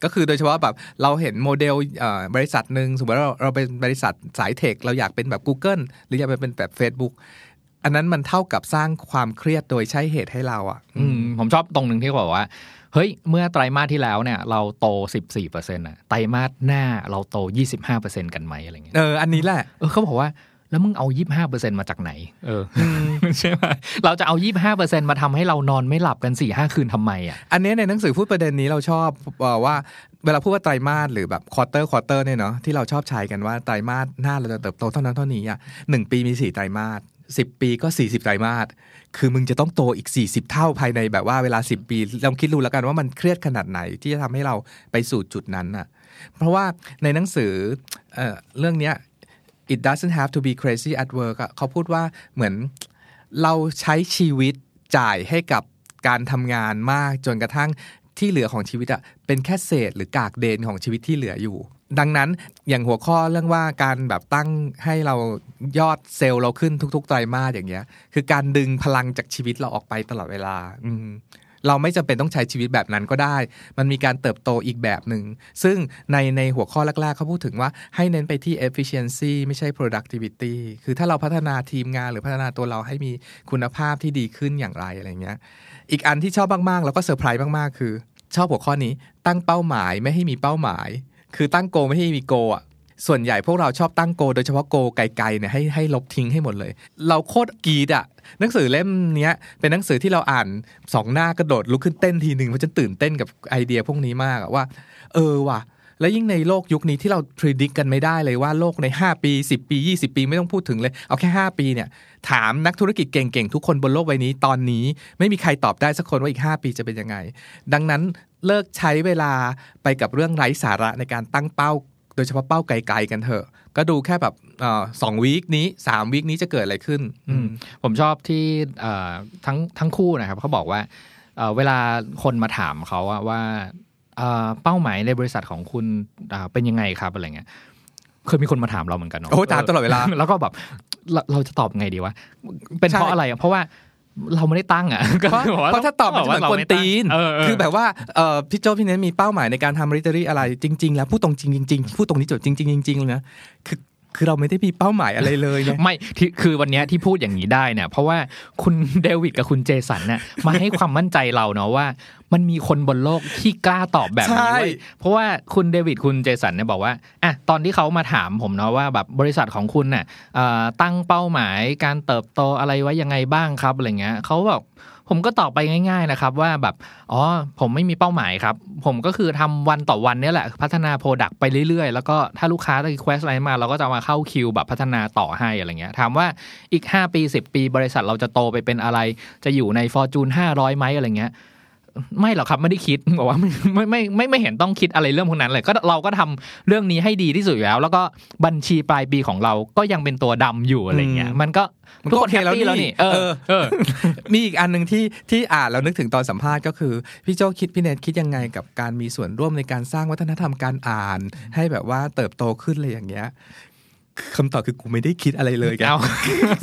ก็คือโดยเฉพาะแบบเราเห็นโมเดลเอ่อบริษัทหนึ่งสมมติว่าเราเราเป็นบริษัทสายเทค เราอยากเป็นแบบ Google หรืออยากเป็นแบบ Facebook อันนั้นมันเท่ากับสร้างความเครียดโดยใช่เหตุให้เราอะอืมผมชอบตรงหนึ่งที่เขาบอกว่า เฮ้ย เมื่อไตรมาสที่แล้วเนี่ย เราโต 14%อะไตรมาสหน้าเราโต 25%กันไหมอะไรเงี้ยเอออันนี้แหละเออเขาบอกว่า แล้วมึงเอา25%มาจากไหน เออใช่ไหมเราจะเอา25%มาทำให้เรานอนไม่หลับกันสี่ห้าคืนทำไมอะอันนี้ในหนังสือพูดประเด็นนี้เราชอบเอ่อว่าเวลาพูดว่าไตรมาสหรือแบบ quarter quarter เนี่ยเนาะที่เราชอบใช้กันว่าไตรมาสหน้าเราจะเติบโตเท่านั้นเท่านี้อะหนึ่งปีมีสี่ไตรมาสสิบปีก็สี่สิบไตรมาสคือมึงจะต้องโตอีก 40 เท่าภายในแบบว่าเวลา 10 ปีลองคิดดูแล้วกันว่ามันเครียดขนาดไหนที่จะทำให้เราไปสู่จุดนั้นอะ เพราะว่าในหนังสือเอ่อเรื่องเนี้ย it doesn't have to be crazy at work อะเขาพูดว่าเหมือนเราใช้ชีวิตจ่ายให้กับการทำงานมากจนกระทั่งที่เหลือของชีวิตอะเป็นแค่เศษหรือกากเดนของชีวิตที่เหลืออยู่ ดังนั้นอย่างหัวข้อเรื่องว่าการแบบตั้งให้เรายอดเซลล์เราขึ้นทุกๆไตรมาสอย่างเงี้ย คือการดึงพลังจากชีวิตเราออกไปตลอดเวลา อื เราไม่จำเป็นต้องใช้ชีวิตแบบนั้นก็ได้ มันมีการเติบโตอีกแบบหนึ่ง ซึ่งในในหัวข้อแรกๆเขาพูดถึงว่าให้เน้นไปที่ efficiency ไม่ใช่ productivity คือถ้าเราพัฒนาทีมงานหรือพัฒนาตัวเราให้มีคุณภาพที่ดีขึ้นอย่างไรอะไรเงี้ย อีกอันที่ชอบมากๆ แล้วก็เซอร์ไพรส์มากๆ คือ ชอบหัวข้อนี้ตั้งเป้าหมายไม่ให้มีเป้าหมาย คือตั้งโกไม่ให้มีโกอะส่วนใหญ่พวกเราชอบตั้งโก โดยเฉพาะโกไกลๆเนี่ยให้ให้ลบทิ้งให้หมดเลย เราโคตรกรีดอะ หนังสือเล่มเนี้ยเป็นหนังสือที่เราอ่านสองหน้ากระโดดลุกขึ้นเต้นทีหนึ่งเพราะฉันตื่นเต้นกับไอเดียพวกนี้มากว่า เออว่ะแล้วยิ่งในโลกยุคนี้ที่เราพิจิตกันไม่ได้เลยว่าโลกใน 5 ปี 10 ปี 20 ปีไม่ต้องพูดถึงเลย เอาแค่ 5 ปีเนี่ย ถามนักธุรกิจเก่งๆ ทุกคนบนโลกใบนี้ตอนนี้ ไม่มีใครตอบได้สักคนว่าอีก 5 ปีจะเป็นยังไง ดังนั้นเลิกใช้เวลาไปกับเรื่องไร้สาระในการตั้งเป้า โดยเฉพาะเป้าไกลๆกันเถอะ ก็ดูแค่แบบเอ่อสองวีคนี้สามวีคนี้จะเกิดอะไรขึ้นอืมผมชอบที่เอ่อทั้งทั้งคู่นะครับเขาบอกว่าเอ่อเวลาคนมาถามเขาอะว่าเอ่อเป้าหมายในบริษัทของคุณอ่าเป็นยังไงครับอะไรเงี้ยเคยมีคนมาถามเราเหมือนกันเนาะโอ้ถามตลอดเวลา แล้วก็แบบเราเราจะตอบไงดีวะ เป็นเพราะใช่อะไรอะเพราะว่า เราไม่ได้ตั้งอะก็เพราะคือว่เพราะถ้าตอบมันจะเหมือนเราคนไม่ตั้งตีนเออเออคือแบบว่าเอ่อพี่โจพี่เน้นมีเป้าหมายในการทำริตอรี่อะไรจริง ๆ แล้วพูดตรงจริงจริงๆพูดตรงนี้จบจริงๆจริงๆเลยนะคือ คือเราไม่ได้มีเป้าหมายอะไรเลยนะไม่ที่คือวันเนี้ยที่พูดอย่างนี้ได้เนี่ยเพราะว่าคุณเดวิดกับคุณเจสันเนี่ยมาให้ความมั่นใจเราเนาะว่า มันมีคนบนโลกที่กล้าตอบแบบนี้ใช่เว้ยเพราะว่าคุณเดวิดคุณเจสันเนี่ยบอกว่าอะตอนที่เขามาถามผมเนาะว่าแบบบริษัทของคุณเนี่ยเอ่อตั้งเป้าหมายการเติบโตอะไรไว้ยังไงบ้างครับอะไรเงี้ยเขาบอก ผมก็ตอบไปง่าย ๆนะครับ ว่าแบบอ๋อผมไม่มีเป้าหมายครับ ผมก็คือทำวันต่อวันเนี่ยแหละ พัฒนา product ไปเรื่อยๆ แล้วก็ถ้าลูกค้า request อะไรมา เราก็จะมาเข้าคิวแบบพัฒนาต่อให้อะไรเงี้ยถามว่าอีก 5 ปี 10 ปี บริษัทเราจะโตไปเป็นอะไร จะอยู่ใน Fortune 500ไหมอะไรเงี้ย ไม่หรอกครับไม่ได้คิดบอกว่าไม่ไม่ไม่ไม่ไม่เห็นต้องคิดอะไรเรื่องพวกนั้นเลยก็เราก็ทำเรื่องนี้ให้ดีที่สุดอยู่แล้ว แล้วก็บัญชีปลายปีของเราก็ยังเป็นตัวดำอยู่อะไรเงี้ยอืมมันก็มันทุกก็คนโอเคแฮปปี้แล้แล้ววนี่นี่เอเอออเออ มีอีกอันหนึ่งที่ที่อ่านแล้วนึกถึงตอนสัมภาษณ์ก็คือ พี่โจคิดพี่เนทคิดยังไงกับการมีส่วนร่วมในการสร้างวัฒนธรรมการอ่าน ให้แบบว่าเติบโตขึ้นเลยอย่างเงี้ย คำตอบคือกูไม่ได้คิดอะไรเลยแกเอา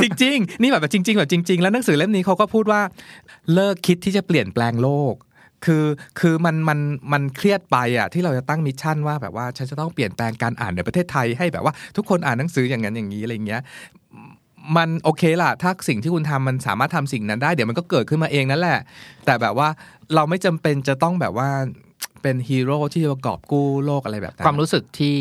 จริง ๆ นี่แบบจริง ๆ แบบจริง ๆ แล้วหนังสือเล่มนี้เขาก็พูดว่าเลิกคิดที่จะเปลี่ยนแปลงโลก คือคือมันมันมันเครียดไปอะที่เราจะตั้ง mission ว่าแบบว่าฉันจะต้องเปลี่ยนแปลงการอ่านในประเทศไทยให้แบบว่าทุกคนอ่านหนังสืออย่างนั้นอย่างนี้อะไรอย่างเงี้ยมันโอเคล่ะ ถ้าสิ่งที่คุณทำมันสามารถทำสิ่งนั้นได้ เดี๋ยวมันก็เกิดขึ้นมาเองนั่นแหละ แต่แบบว่าเราไม่จำเป็นจะต้องแบบว่า เป็นฮีโร่ที่จะประกอบกู้โลกอะไรแบบนั้นความรู้สึกที่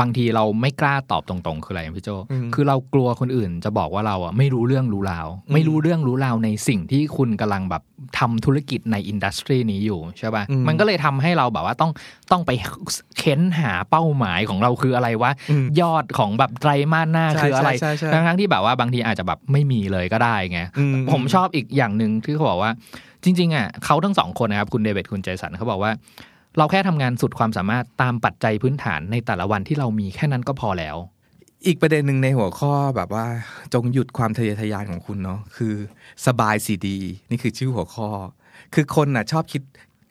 บางทีเราไม่กล้าตอบตรงๆ คืออะไรพี่โจอืมคือเรากลัวคนอื่นจะบอกว่าเราอะไม่รู้เรื่องรู้ราวอืมไม่รู้เรื่องรู้ราวในสิ่งที่คุณกำลังแบบทำธุรกิจในอินดัสทรีนี้อยู่ใช่ป่ะอืมมันก็เลยทำให้เราแบบว่าต้องต้องไปเค้นหาเป้าหมายของเราคืออะไรวะอืมยอดของแบบไตรมาสหน้าใช่คืออะไรใช่ใช่ใช่ทั้งๆที่แบบว่าบางทีอาจจะแบบไม่มีเลยก็ได้ไงอืผมชอบอีกอย่างหนึ่งที่เขาบอกว่าจริงๆอะเขาทั้งสองคนนะครับ คุณเดวิดคุณเจสันเขาบอกว่า เราแค่ทำงานสุดความสามารถตามปัจจัยพื้นฐานในแต่ละวันที่เรามีแค่นั้นก็พอแล้ว อีกประเด็นหนึ่งในหัวข้อแบบว่า จงหยุดความทะเยอทะยานของคุณเนาะคือสบายสีดี นี่คือชื่อหัวข้อ คือคนน่ะชอบคิด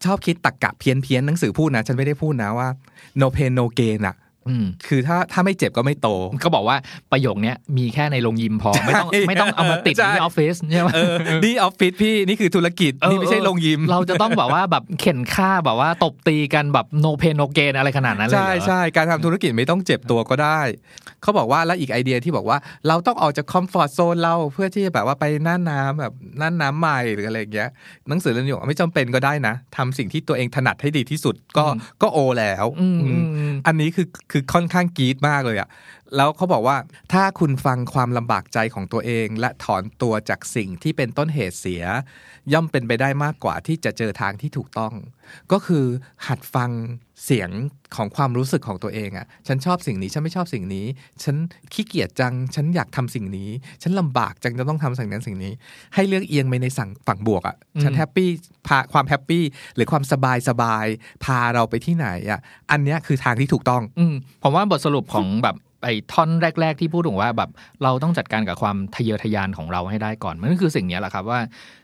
ชอบคิดตรรกะเพี้ยนเพี้ยนหนังสือพูดนะ ฉันไม่ได้พูดนะว่า no pain no gain อะ คือถ้าถ้าไม่เจ็บก็ไม่โต ก็บอกว่าประโยคเนี้ยมีแค่ในโรงยิมพอ ไม่ต้องใช่ไม่ต้องเอามาติดใช่ที่ออฟฟิศใช่ไหมเออนี่ออฟฟิศพี่นี่คือธุรกิจนี่ไม่ใช่โรงยิม เราจะต้องแบบว่าแบบเข่นฆ่าแบบว่าตบตีกันแบบ no pain no gain อะไรขนาดนั้นเลยเหรอใช่ใช่การทำธุรกิจไม่ต้องเจ็บตัวก็ได้ เขาบอกว่าแล้วอีกไอเดียที่บอกว่าเราต้องออกจากคอมฟอร์ z โซนเราเพื่อที่จะแบบว่าไปน่านน้ำแบบน่านน้ำใหม่หรืออะไรอย่างเงี้ยหนังสือเล่มนี้บอกว่าไม่จำเป็นก็ได้นะทำสิ่งที่ตัวเองถนัดให้ดีที่สุดก็ก็โอแล้วอืมอือืมมอืมอันนี้คือคือค่อนข้างกรี๊ดมากเลยอะแล้วเขาบอกว่าถ้าคุณฟังความลำบากใจของตัวเอง และถอนตัวจากสิ่งที่เป็นต้นเหตุเสีย ย่อมเป็นไปได้มากกว่าที่จะเจอทางที่ถูกต้อง ก็คือหัดฟังเสียงของความรู้สึกของตัวเองอะฉันชอบสิ่งนี้ ฉันไม่ชอบสิ่งนี้ ฉันขี้เกียจจัง ฉันอยากทำสิ่งนี้ ฉันลำบากจังจะต้องทำสิ่งนั้นสิ่งนี้ ให้เลือกเอียงไปในสั่งฝั่งบวกอะฉันแฮปปี้พาความแฮปปี้หรือความสบายสบายพาเราไปที่ไหนอะอันเนี้ยคือทางที่ถูกต้อง อืผมว่าบทสรุปของแบบ ไอ้ท่อนแรก ๆ ที่พูดถึงว่าแบบเราต้องจัดการกับความทะเยอทะยานของเราให้ได้ก่อน มันก็คือสิ่งนี้แหละครับว่า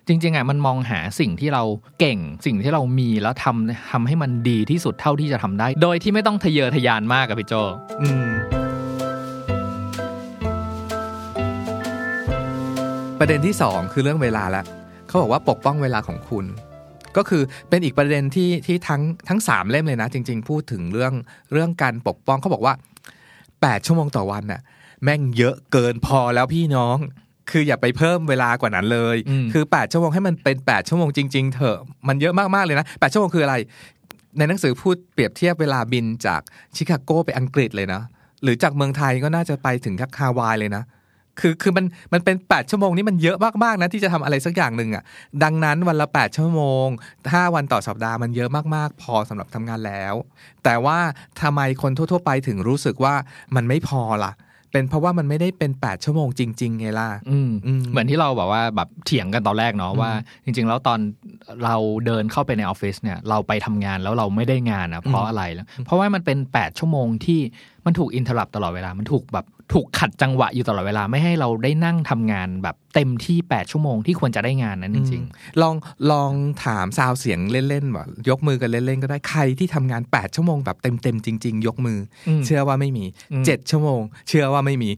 จริงๆอะมันมองหาสิ่งที่เราเก่งสิ่งที่เรามีแล้วทำทำให้มันดีที่สุดเท่าที่จะทำได้ โดยที่ไม่ต้องทะเยอทะยานมากกับพี่โจอืมประเด็นที่สองคือเรื่องเวลาละเขาบอกว่าปกป้องเวลาของคุณก็ก็คือเป็นอีกประเด็นที่ที่ทั้งทั้งสามเล่มเลยนะ จริง ๆ พูดถึงเรื่องเรื่องการปกป้องเขาบอกว่า 8 ชั่วโมงต่อวันน่ะ แม่งเยอะเกินพอแล้วพี่น้อง คืออย่าไปเพิ่มเวลากว่านั้นเลยอืมคือ 8 ชั่วโมงให้มันเป็น 8 ชั่วโมงจริง ๆ เถอะ มันเยอะมากๆเลยนะ 8 ชั่วโมงคืออะไร ในหนังสือพูดเปรียบเทียบเวลาบินจากชิคาโกไปอังกฤษเลยนะ หรือจากเมืองไทยก็น่าจะไปถึงทักฮาวายเลยนะ คือคือมันมันเป็น 8 ชั่วโมงนี่มันเยอะมากๆนะที่จะทำอะไรสักอย่างหนึ่งอะดังนั้นวันละ 8 ชั่วโมง 5 วันต่อสัปดาห์มันเยอะมากๆ พอสำหรับทำงานแล้ว แต่ว่าทำไมคนทั่ว ๆ ไปถึงรู้สึกว่ามันไม่พอล่ะเป็นเพราะว่ามันไม่ได้เป็น 8 ชั่วโมงจริงๆไงล่ะอืมอืมเหมือนที่เราแบบว่าแบบเถียงกันตอนแรกเนาะว่า จริง ๆ แล้วตอนเราเดินเข้าไปในออฟฟิศเนี่ยเราไปทำงานแล้วเราไม่ได้งานอะเพราะอะไรแล้วเพราะว่ามันเป็น 8 ชั่วโมงที่มันถูกอินเทอร์รับตลอดเวลา มันถูกแบบ ถูกขัดจังหวะอยู่ตลอดเวลาไม่ให้เราได้นั่งทำงานแบบเต็มที่ 8 ชั่วโมงที่ควรจะได้งานนั้นจริงลองลองถามซาวเสียงเล่นๆว่ายกมือกันเล่นๆก็ได้ใครที่ทำงาน 8 ชั่วโมงแบบเต็มๆจริง ๆ ยกมือผมเชื่อว่าไม่มีอืม7ชั่วโมง เชื่อว่าไม่มี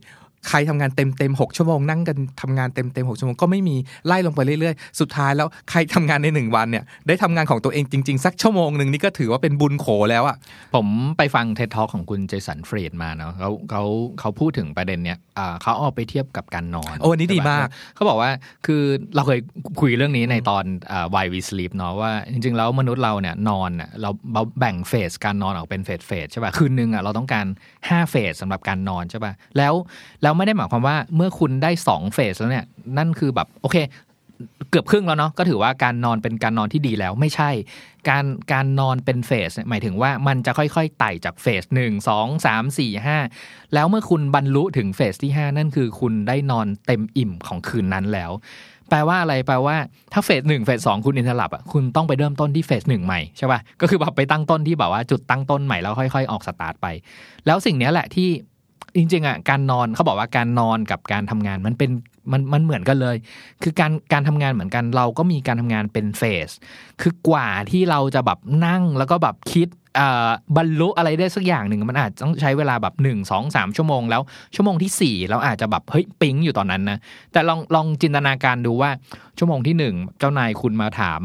ใครทำงานเต็มเต็มๆหกชั่วโมงนั่งกันทำงานเต็มเต็มๆหกชั่วโมงก็ไม่มีไล่ลงไปเรื่อยๆ สุดท้ายแล้วใครทำงานในหนึ่งวันเนี่ยได้ทำงานของตัวเองจริง ๆ สักชั่วโมงหนึ่งนี่ก็ถือว่าเป็นบุญโขแล้วอะๆผมไปฟังเท็ d ท a l k ของคุณ Jason Fried มาเนาะเขาเขาเขาพูดถึงประเด็นเนี้ยอ่าเขาเอาไปเทียบกับการนอนโอ้อันนี้ดีมากเขาบอกว่าคือเราเคยคุยเรื่องนี้ในตอนอ่า Why We Sleep เนาะว่าจริงๆแล้วมนุษย์เราเนี่ยนอนน่ะเราเราแบ่ง phase การนอนออกเป็น phase phase ใช่ป่ะคืนนึงอะเราต้องการ5เฟสสำหรับการนอนใช่ป่ะแล้วแล้วไม่ได้หมายความว่าเมื่อคุณได้2เฟสแล้วเนี่ยนั่นคือแบบโอเค เกือบครึ่งแล้วเนาะก็ถือว่าการนอนเป็นการนอนที่ดีแล้วไม่ใช่ การการนอนเป็นเฟสเนี่ยหมายถึงว่ามันจะค่อยๆไต่จากเฟสหนึ่งสองสามสี่ห้าแล้วเมื่อคุณบรรลุถึงเฟสที่5นั่นคือคุณได้นอนเต็มอิ่มของคืนนั้นแล้วแปลว่าอะไรแปลว่าถ้าเฟสหนึ่งเฟสสองคุณอินทร์ลับอะคุณต้องไปเริ่มต้นที่เฟสหนึ่งใหม่ใช่ป่ะก็คือแบบไปตั้งต้นที่แบบว่าจุดตั้งต้นใหม่แล้วค่อย ๆ ออกสตาร์ทไป แล้วสิ่งนี้แหละที่ จริงๆอะการนอนเขาบอกว่าการนอนกับการทำงานมันเป็นมันมันเหมือนกันเลย คือการการทำงานเหมือนกันเราก็มีการทำงานเป็นเฟสคือกว่าที่เราจะแบบนั่งแล้วก็แบบคิด บรรลุอะไรได้สักอย่างหนึ่งมันอาจต้องใช้เวลาแบบหนึ่งสองสามชั่วโมง แล้วชั่วโมงที่สี่เราอาจจะแบบเฮ้ยปิ๊งอยู่ตอนนั้นนะแต่ลองลองจินตนาการดูว่าชั่วโมงที่หนึ่งเจ้านายคุณมาถาม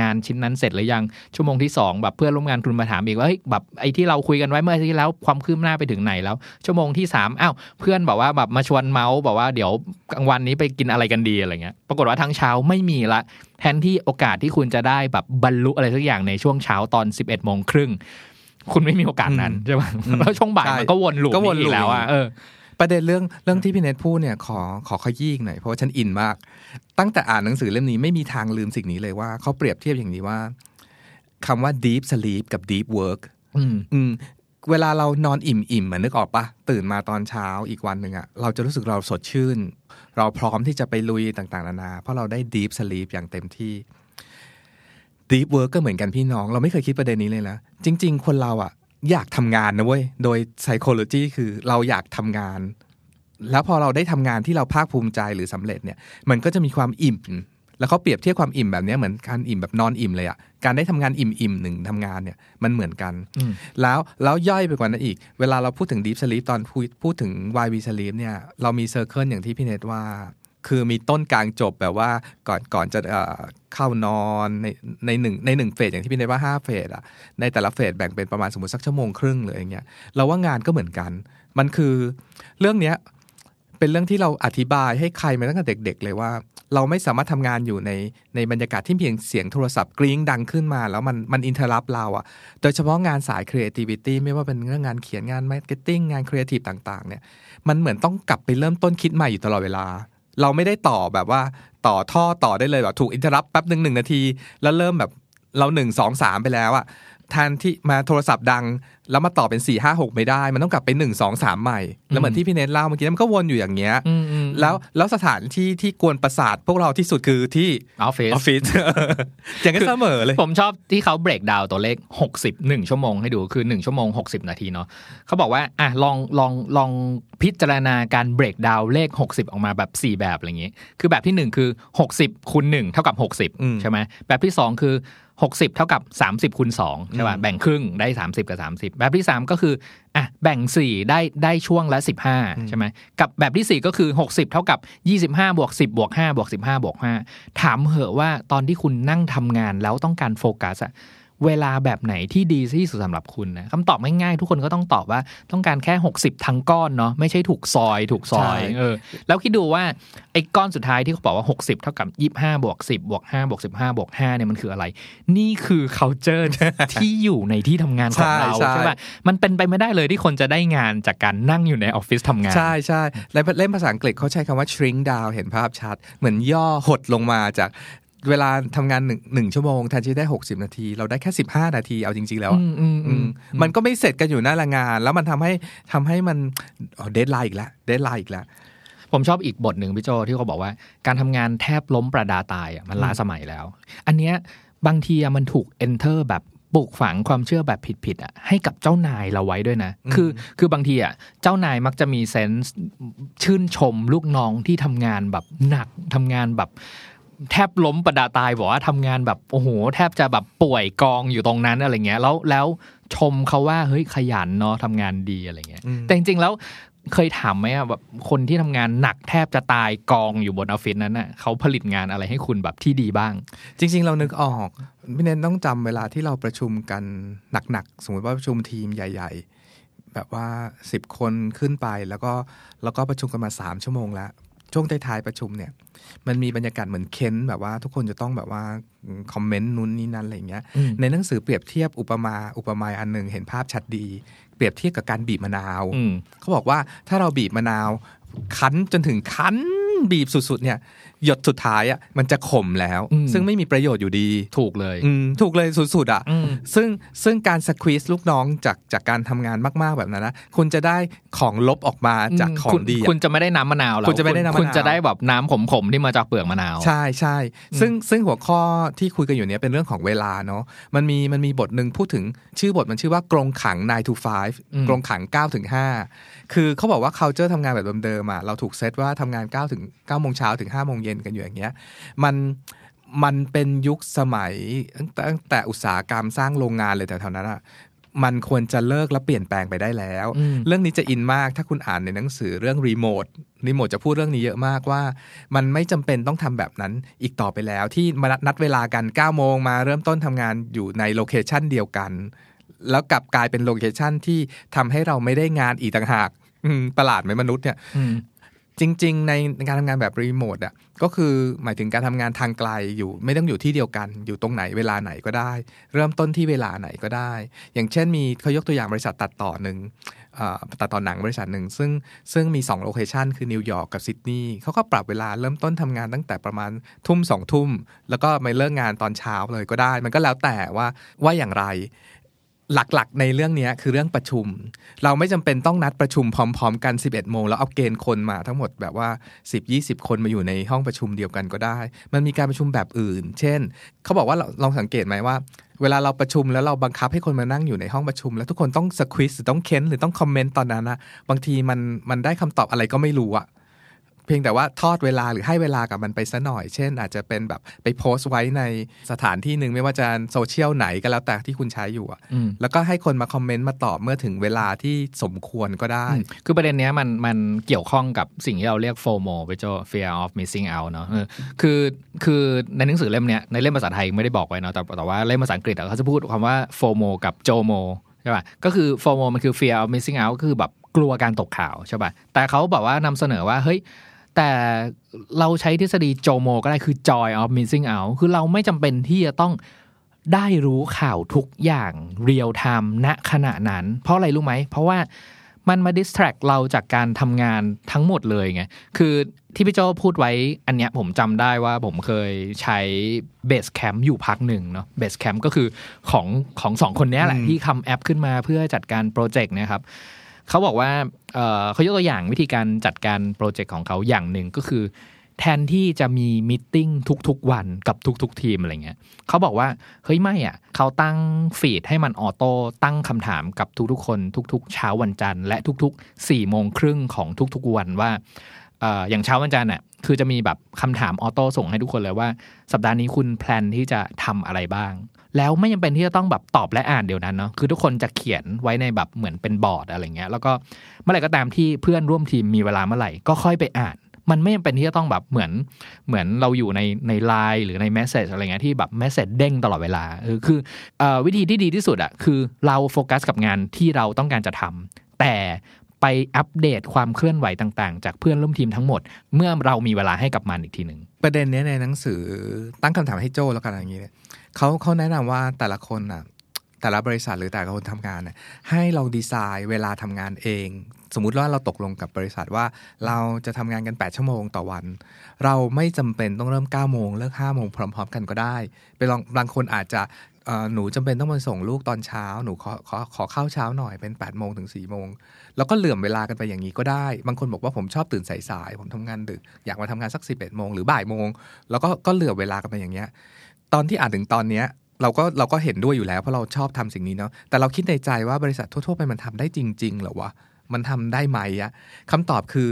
งานชิ้นนั้นเสร็จหรือยังชั่วโมงที่สองแบบเพื่อนร่วมงานคุณมาถามอีกว่าเฮ้ยแบบไอ้ที่เราคุยกันไว้เมื่อที่แล้วความคืบหน้าไปถึงไหนแล้ว ชั่วโมงที่สามอ้าวเพื่อนบอกว่าแบบมาชวนเมาส์บอกว่าเดี๋ยวกลางวันนี้ไปกินอะไรกันดีอะไรเงี้ยปรากฏว่าทั้งเช้าไม่มีละ แทนที่โอกาสที่คุณจะได้แบบบรรลุอะไรสักอย่างในช่วงเช้าตอน 11โมงครึ่งคุณไม่มีโอกาสนั้นใช่ไหมอืมแล้วช่วงบ่ายใช่มันก็วนลูปก็วนอีลูปกแล้วอะเออประเด็นเรื่องเรื่องที่พี่เนทพูดเนี่ยขอขอขยี้อีกหน่อยเพราะว่าฉันอินมาก ตั้งแต่อ่านหนังสือเล่มนี้ไม่มีทางลืมสิ่งนี้เลยว่าเขาเปรียบเทียบอย่างนี้ว่าคำว่า deep sleep กับ deep work อืมอืมเวลาเรานอนอิ่มอิ่มๆอะนึกออกปะตื่นมาตอนเช้าอีกวันหนึ่งอะเราจะรู้สึกเราสดชื่น เราพร้อมที่จะไปลุยต่างๆนานา เพราะเราได้ deep sleep อย่างเต็มที่ deep work ก็เหมือนกันพี่น้อง เราไม่เคยคิดประเด็นนี้เลยนะ จริง ๆ คนเราอะอยากทำงานนะเว้ย โดย psychology คือเราอยากทำงาน แล้วพอเราได้ทำงานที่เราภาคภูมิใจหรือสำเร็จเนี่ย มันก็จะมีความอิ่ม แล้วเขาเปรียบเทียบความอิ่มแบบเนี้ยเหมือนการอิ่มแบบนอนอิ่มเลยอะการได้ทำงานอิ่มอิ่มๆหนึ่งทำงานเนี่ยมันเหมือนกันอืมแล้วแล้วย่อยไปกว่านั้นอีก เวลาเราพูดถึง deep sleep ตอนพูดพูดถึง why we sleep เนี่ยเรามี circle อย่างที่พี่เนตว่า คือมีต้นกลางจบแบบว่าก่อนก่อนจะเอ่อเข้านอนในในหนึ่งในหนึ่ง phase อย่างที่พี่เนตว่าห้า phase อะในแต่ละ phase แบ่งเป็นประมาณสมมติสักชั่วโมงครึ่งเลยอย่างเงี้ยเราว่างานก็เหมือนกัน มันคือเรื่องเนี้ยเป็นเรื่องที่เราอธิบายให้ใครมาตั้งแต่เด็ก ๆ เลยว่า เราไม่สามารถทำงานอยู่ในในบรรยากาศที่เพียงเสียงโทรศัพท์กริ้งดังขึ้นมา แล้วมันมันอินเทอร์รับเราอะโดยเฉพาะงานสาย creativity ไม่ว่าเป็นเรื่องงานเขียนงาน marketing งงาน creative ต่างๆ เนี่ยมันเหมือนต้องกลับไปเริ่มต้นคิดใหม่อยู่ตลอดเวลา เราไม่ได้ต่อแบบว่าต่อท่อต่อได้เลยแบบถูกอินเทอร์รับแป๊บหนึ่งหนึ่งนาที แล้วเริ่มแบบเราหนึ่งสองสามไปแล้วอะ แทนที่มาโทรศัพท์ดัง แล้วมาต่อเป็น4ี่ห้าหกไม่ได้ มันต้องกลับไป1 2 3ใหม่ แล้วเหมือนที่พี่เนทเล่าเมื่อกี้มันก็วนอยู่อย่างเงี้ยอืมอืมแล้วแล้วสถานที่ที่กวนประสาทพวกเราที่สุดคือที่ออฟฟิศออฟฟิศอย่างนั้นเสมอเลย ผมชอบที่เขาเบรกดาวตัวเลข 60 1 ชั่วโมงให้ดูคือ 1 ชั่วโมง 60 นาทีเนาะเขาบอกว่าอะลองลองลองพิจารณาการเบรกดาวเลข 60 ออกมาแบบ 4 แบบอะไรอย่างงี้ คือแบบที่ 1 คือ 60คูณ1เท่ากับอืม60 ใช่ไหมแบบที่ 2 คือ 60 เท่ากับ 30คูณ2ใช่ป่ะแบ่งครึ่งได้ 30 กับ 30 แบบที่ 3 ก็คืออะแบ่ง 4 ได้ได้ช่วงละ 15 ใช่ไหมกับแบบที่ 4 ก็คือ 60 เท่ากับ 25บวก10บวก5บวก15บวก5ถามเหอะว่าตอนที่คุณนั่งทำงานแล้วต้องการโฟกัสอะ เวลาแบบไหนที่ดีที่สุดสำหรับคุณนะคำตอบง่ายๆทุกคนก็ต้องตอบว่าต้องการแค่ 60 ทั้งก้อนเนาะไม่ใช่ถูกซอยถูกซอยใช่เออแล้วคิดดูว่าไอ้ก้อนสุดท้ายที่เขาบอกว่า 60 เท่ากับ 25บวก10บวก5บวก15บวก5เนี่ยมันคืออะไร นี่คือ culture ที่อยู่ในที่ทำงานของเราใช่ใช่ใช่ป่ะมันเป็นไปไม่ได้เลยที่คนจะได้งานจากการนั่งอยู่ในออฟฟิศทำงาน ใช่ใช่และเล่นภาษาอังกฤษเขาใช้คำว่า shrink down เห็นภาพชัด เหมือนย่อหดลงมาจาก เวลาทำงานหนึ่งหนึ่งชั่วโมงแทนที่ได้60นาที เราได้แค่15นาทีเอาจริง ๆ แล้วอะอืมอืมอือืมมมันก็ไม่เสร็จกันอยู่หน้าละงาน แล้วมันทำให้ทำให้มัน deadline อีกแล้ว deadline อีกแล้วผมชอบอีกบทหนึ่งพี่โจที่เขาบอกว่าการทำงานแทบล้มประดาตายอะมันล้าสมัยแล้ว อันเนี้ยบางทีอะมันถูก enter แบบปลูกฝังความเชื่อแบบผิดๆอะให้กับเจ้านายเราไว้ด้วยนะ คือคือบางทีอะเจ้านายมักจะมี sense ชื่นชมลูกน้องที่ทำงานแบบหนักทำงานแบบ แทบล้มประดาตายบอกว่าทำงานแบบโอ้โหแทบจะแบบป่วยกองอยู่ตรงนั้นอะไรเงี้ย แล้วแล้วชมเขาว่าเฮ้ยขยันเนาะทำงานดีอะไรเงี้ยอืมแต่จริงๆแล้วเคยถามไหมอะแบบคนที่ทำงานหนักแทบจะตายกองอยู่บนออฟฟิศนั้นน่ะเขาผลิตงานอะไรให้คุณแบบที่ดีบ้าง จริง ๆ เรานึกออกพี่เน้นต้องจำเวลาที่เราประชุมกันหนักๆสมมติว่าประชุมทีมใหญ่ ๆ แบบว่า 10 คนขึ้นไปแล้วก็แล้วก็ประชุมกันมา 3 ชั่วโมงแล้ว ช่วงท้ายๆประชุมเนี่ย มันมีบรรยากาศเหมือนเค้นแบบว่าทุกคนจะต้องแบบว่าคอมเมนต์นู้นนี่นั่นอะไรอย่างเงี้ยอืมในหนังสือเปรียบเทียบอุปมาอุปไมยอันหนึ่งเห็นภาพชัดดี เปรียบเทียบกับการบีบมะนาวอืมเขาบอกว่าถ้าเราบีบมะนาวคั้นจนถึงคั้นบีบสุดๆเนี่ย หยดสุดท้ายอะมันจะขมแล้วอืมซึ่งไม่มีประโยชน์อยู่ดีถูกเลยอืมถูกเลยสุดๆอะอืมซึ่งซึ่งการสควีสลูกน้องจากจากการทำงานมากๆแบบนั้นนะคุณจะได้ของลบออกมาจากของคุณดีอะคุณจะไม่ได้น้ำมะนาวแล้วคุณจะไม่ได้น้ำมะนาวคุณจะได้แบบน้ำขมๆที่มาจากเปลือกมะนาว ใช่ใช่ซึ่งซึ่งหัวข้อที่คุยกันอยู่เนี้ยเป็นเรื่องของเวลาเนาะมันมีมันมีบทหนึ่งพูดถึงชื่อบทมันชื่อว่ากรงขัง9 to อืม5กรงขัง9ถึง5 คือเขาบอกว่า culture ทำงานแบบเดิมๆอะเราถูกเซตว่าทำงาน9ถึง9โมงเช้าถึง5โมงเย็นกันอยู่อย่างเงี้ยมันมันเป็นยุคสมัยตั้งแต่ตั้งแต่อุตสาหกรรมสร้างโรงงานเลยแถวๆนั้นอะมันควรจะเลิกและเปลี่ยนแปลงไปได้แล้วอืมเรื่องนี้จะอินมากถ้าคุณอ่านในหนังสือเรื่องรีโมทรีโมทจะพูดเรื่องนี้เยอะมากว่า มันไม่จำเป็นต้องทำแบบนั้นอีกต่อไปแล้ว ที่มานัดเวลากัน9โมงมาเริ่มต้นทำงานอยู่ใน location เดียวกัน แล้วกลับกลายเป็น location ที่ทำให้เราไม่ได้งานอีกต่างหากอืม ประหลาดไหมมนุษย์เนี่ยอืมจริง ๆ ในการทำงานแบบรีโมทอะก็คือหมายถึงการทำงานทางไกลอยู่ไม่ต้องอยู่ที่เดียวกัน อยู่ตรงไหนเวลาไหนก็ได้ เริ่มต้นที่เวลาไหนก็ได้ อย่างเช่นมีเขายกตัวอย่างบริษัทตัดต่อหนึ่งเอ่อตัดต่อหนังบริษัทหนึ่งซึ่งซึ่งมี2 location คือนิวยอร์กกับซิดนีย์เขาก็ปรับเวลาเริ่มต้นทำงานตั้งแต่ประมาณทุ่มสองทุ่ม แล้วก็ไม่เลิกงานตอนเช้าเลยก็ได้ มันก็แล้วแต่ว่าว่าอย่างไร หลักๆ ในเรื่องนี้คือเรื่องประชุม เราไม่จำเป็นต้องนัดประชุมพร้อม ๆ กัน 11 โมงแล้วเอาเกณฑ์คนมาทั้งหมดแบบว่า 10-20 คนมาอยู่ในห้องประชุมเดียวกันก็ได้ มันมีการประชุมแบบอื่น เช่น เขาบอกว่าลองสังเกตไหมว่า เวลาเราประชุมแล้วเราบังคับให้คนมานั่งอยู่ในห้องประชุม แล้วทุกคนต้องสควิสหรือต้องเค้นหรือต้องคอมเมนต์ตอนนั้นนะบางทีมันมันได้คำตอบอะไรก็ไม่รู้อะ พียงแต่ว่าทอดเวลาหรือให้เวลากับมันไปซะหน่อย เช่น อาจจะเป็นแบบไปโพสต์ไว้ในสถานที่หนึ่งไม่ว่าจะโซเชียลไหนก็แล้วแต่ที่คุณใช้อยู่อะอืมแล้วก็ให้คนมาคอมเมนต์มาตอบเมื่อถึงเวลาที่สมควรก็ได้อืมคือประเด็นเนี้ยมันมันเกี่ยวข้องกับสิ่งที่เราเรียก FOMO ไปโจ fear of missing out เนอะเออคือคือในหนังสือเล่มเนี้ยในเล่มภาษาไทยไม่ได้บอกไว้เนาะแต่แต่ว่าเล่มภาษาอังกฤษอะเขาจะพูดคำว่า FOMO กับ JOMO ใช่ป่ะก็คือ FOMO มันคือ fear of missing out ก็คือแบบกลัวการตกข่าวใช่ป่ะแต่เขาบอกว่านำเสนอว่าเฮ้ย แต่เราใช้ทฤษฎีโจโมก็ได้คือ joy of missing out คือเราไม่จำเป็นที่จะต้องได้รู้ข่าวทุกอย่างเรียลไทม์ณขณะนั้น เพราะอะไรรู้ไหม เพราะว่ามันมา distract เราจากการทำงานทั้งหมดเลยไง คือที่พี่โจพูดไว้อันเนี้ยผมจำได้ว่าผมเคยใช้ Basecamp อยู่พักหนึ่งเนาะ Basecamp ก็คือของของสองคนนี้แหละที่ทำแอปขึ้นมาเพื่อจัดการโปรเจกต์เนี่ยครับ เขาบอกว่าเขายกตัวอย่างวิธีการจัดการโปรเจกต์ของเขาอย่างหนึ่งก็คือ แทนที่จะมี meeting ทุกๆวันกับทุกๆทีมอะไรเงี้ยเขาบอกว่าเฮ้ยไม่อะเขาตั้ง feed ให้มัน auto ตั้งคำถามกับทุกๆคน ทุกๆ เช้าวันจันทร์และทุกๆ4ี่โมงครึ่งของทุกๆวันว่าอย่างเช้าวันจันทร์น่ะคือจะมีแบบคำถาม auto ส่งให้ทุกคนเลยว่า สัปดาห์นี้คุณ plan ที่จะทำอะไรบ้าง แล้วไม่จำเป็นที่จะต้องแบบตอบและอ่านเดี๋ยวนั้นเนาะคือทุกคนจะเขียนไว้ในแบบเหมือนเป็นบอร์ดอะไรเงี้ยแล้วก็เมื่อไหร่ก็ตามที่เพื่อนร่วมทีมมีเวลาเมื่อไหร่ก็ค่อยไปอ่าน มันไม่จำเป็นที่จะต้องแบบเหมือนเหมือนเราอยู่ในในไลน์หรือใน message อะไรเงี้ยที่แบบ message เด้งตลอดเวลาเออคืออวิธีที่ดีที่สุดอะคือเราโฟกัสกับงานที่เราต้องการจะทำแต่ไปอัปเดตความเคลื่อนไหวต่างๆ จากเพื่อนร่วมทีมทั้งหมด เมื่อเรามีเวลาให้กับมันอีกทีหนึ่งประเด็นเนี้ยในหนังสือตั้งคำถามให้โจ้แล้วกันอย่างนี้ เขาเขาแนะนำว่าแต่ละคนอะแต่ละบริษัทหรือแต่ละคนทำงานเนี่ยให้เราดีไซน์เวลาทำงานเอง สมมุติว่าเราตกลงกับบริษัทว่าเราจะทำงานกัน 8 ชั่วโมงต่อวัน เราไม่จำเป็นต้องเริ่ม 9 โมงเลิก 5 โมงพร้อม ๆ กันก็ได้ไปลองบางคนอาจจะหนูจำเป็นต้องมาส่งลูกตอนเช้า หนูขอขอขอเข้าเช้าหน่อยเป็น8โมงถึง4โมง แล้วก็เหลื่อมเวลากันไปอย่างนี้ก็ได้ บางคนบอกว่าผมชอบตื่นสายๆ ผมทำงานดึก อยากมาทำงานสัก11โมงหรือบ่ายโมง แล้วก็ก็เหลื่อมเวลากันไปอย่างเงี้ย ตอนที่อ่านถึงตอนเนี้ยเราก็เราก็เห็นด้วยอยู่แล้วเพราะเราชอบทำสิ่งนี้เนาะแต่เราคิดในใจว่าบริษัททั่วๆไปมันทำได้จริงๆหรอวะมันทำได้ไหมอะคำตอบคือ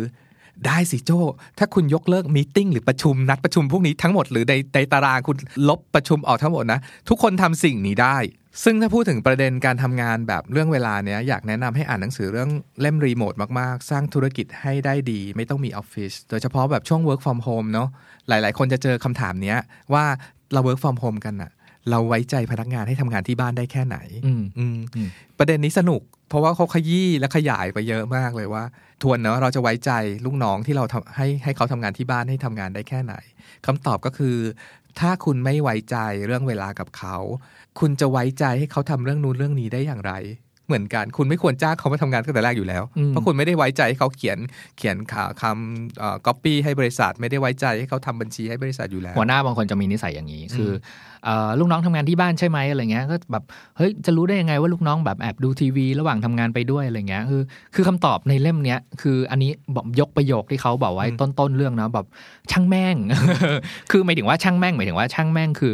ได้สิโจ ถ้าคุณยกเลิกมีติ้งหรือประชุมนัดประชุมพวกนี้ทั้งหมดหรือในในตารางคุณลบประชุมออกทั้งหมดนะ ทุกคนทำสิ่งนี้ได้ ซึ่งถ้าพูดถึงประเด็นการทำงานแบบเรื่องเวลาเนี้ยอยากแนะนำให้อ่านหนังสือเรื่องเล่มรีโมทมากๆ สร้างธุรกิจให้ได้ดี ไม่ต้องมีออฟฟิศโดยเฉพาะแบบช่วง work from home เนาะหลาย ๆ คนจะเจอคำถามเนี้ยว่า เรา work from home กันอะเราไว้ใจพนักงานให้ทำงานที่บ้านได้แค่ไหนอืมอืมอืมประเด็นนี้สนุก เพราะว่าเขาขยี้และขยายไปเยอะมากเลยว่า ทวนเนอะเราจะไว้ใจลูกน้องที่เราทำให้ให้เขาทำงานที่บ้านให้ทำงานได้แค่ไหนคำตอบก็คือ ถ้าคุณไม่ไว้ใจเรื่องเวลากับเขา คุณจะไว้ใจให้เขาทำเรื่องนู้นเรื่องนี้ได้อย่างไร เหมือนกัน คุณไม่ควรจ้างเขามาทำงานตั้งแต่แรกอยู่แล้วอืมเพราะคุณไม่ได้ไว้ใจให้เขาเขียนเขียนข่าวคำเอ่อ copy ให้บริษัท ไม่ได้ไว้ใจให้เขาทำบัญชีให้บริษัทอยู่แล้วหัวหน้าบางคนจะมีนิสัยอย่างนี้คือเอ่อลูกน้องทำงานที่บ้านใช่ไหมอะไรเงี้ยก็แบบเฮ้ยจะรู้ได้ยังไงว่าลูกน้องแบบแอบดูทีวี ระหว่างทำงานไปด้วยอะไรเงี้ยคือคือคำตอบในเล่มเนี้ยคืออันนี้บอกยกประโยคที่เขาบอกไว้อืมต้นต้นๆเรื่องนะแบบช่างแม่ง คือหมายถึงว่าช่างแม่งหมายถึงว่าช่างแม่งคือ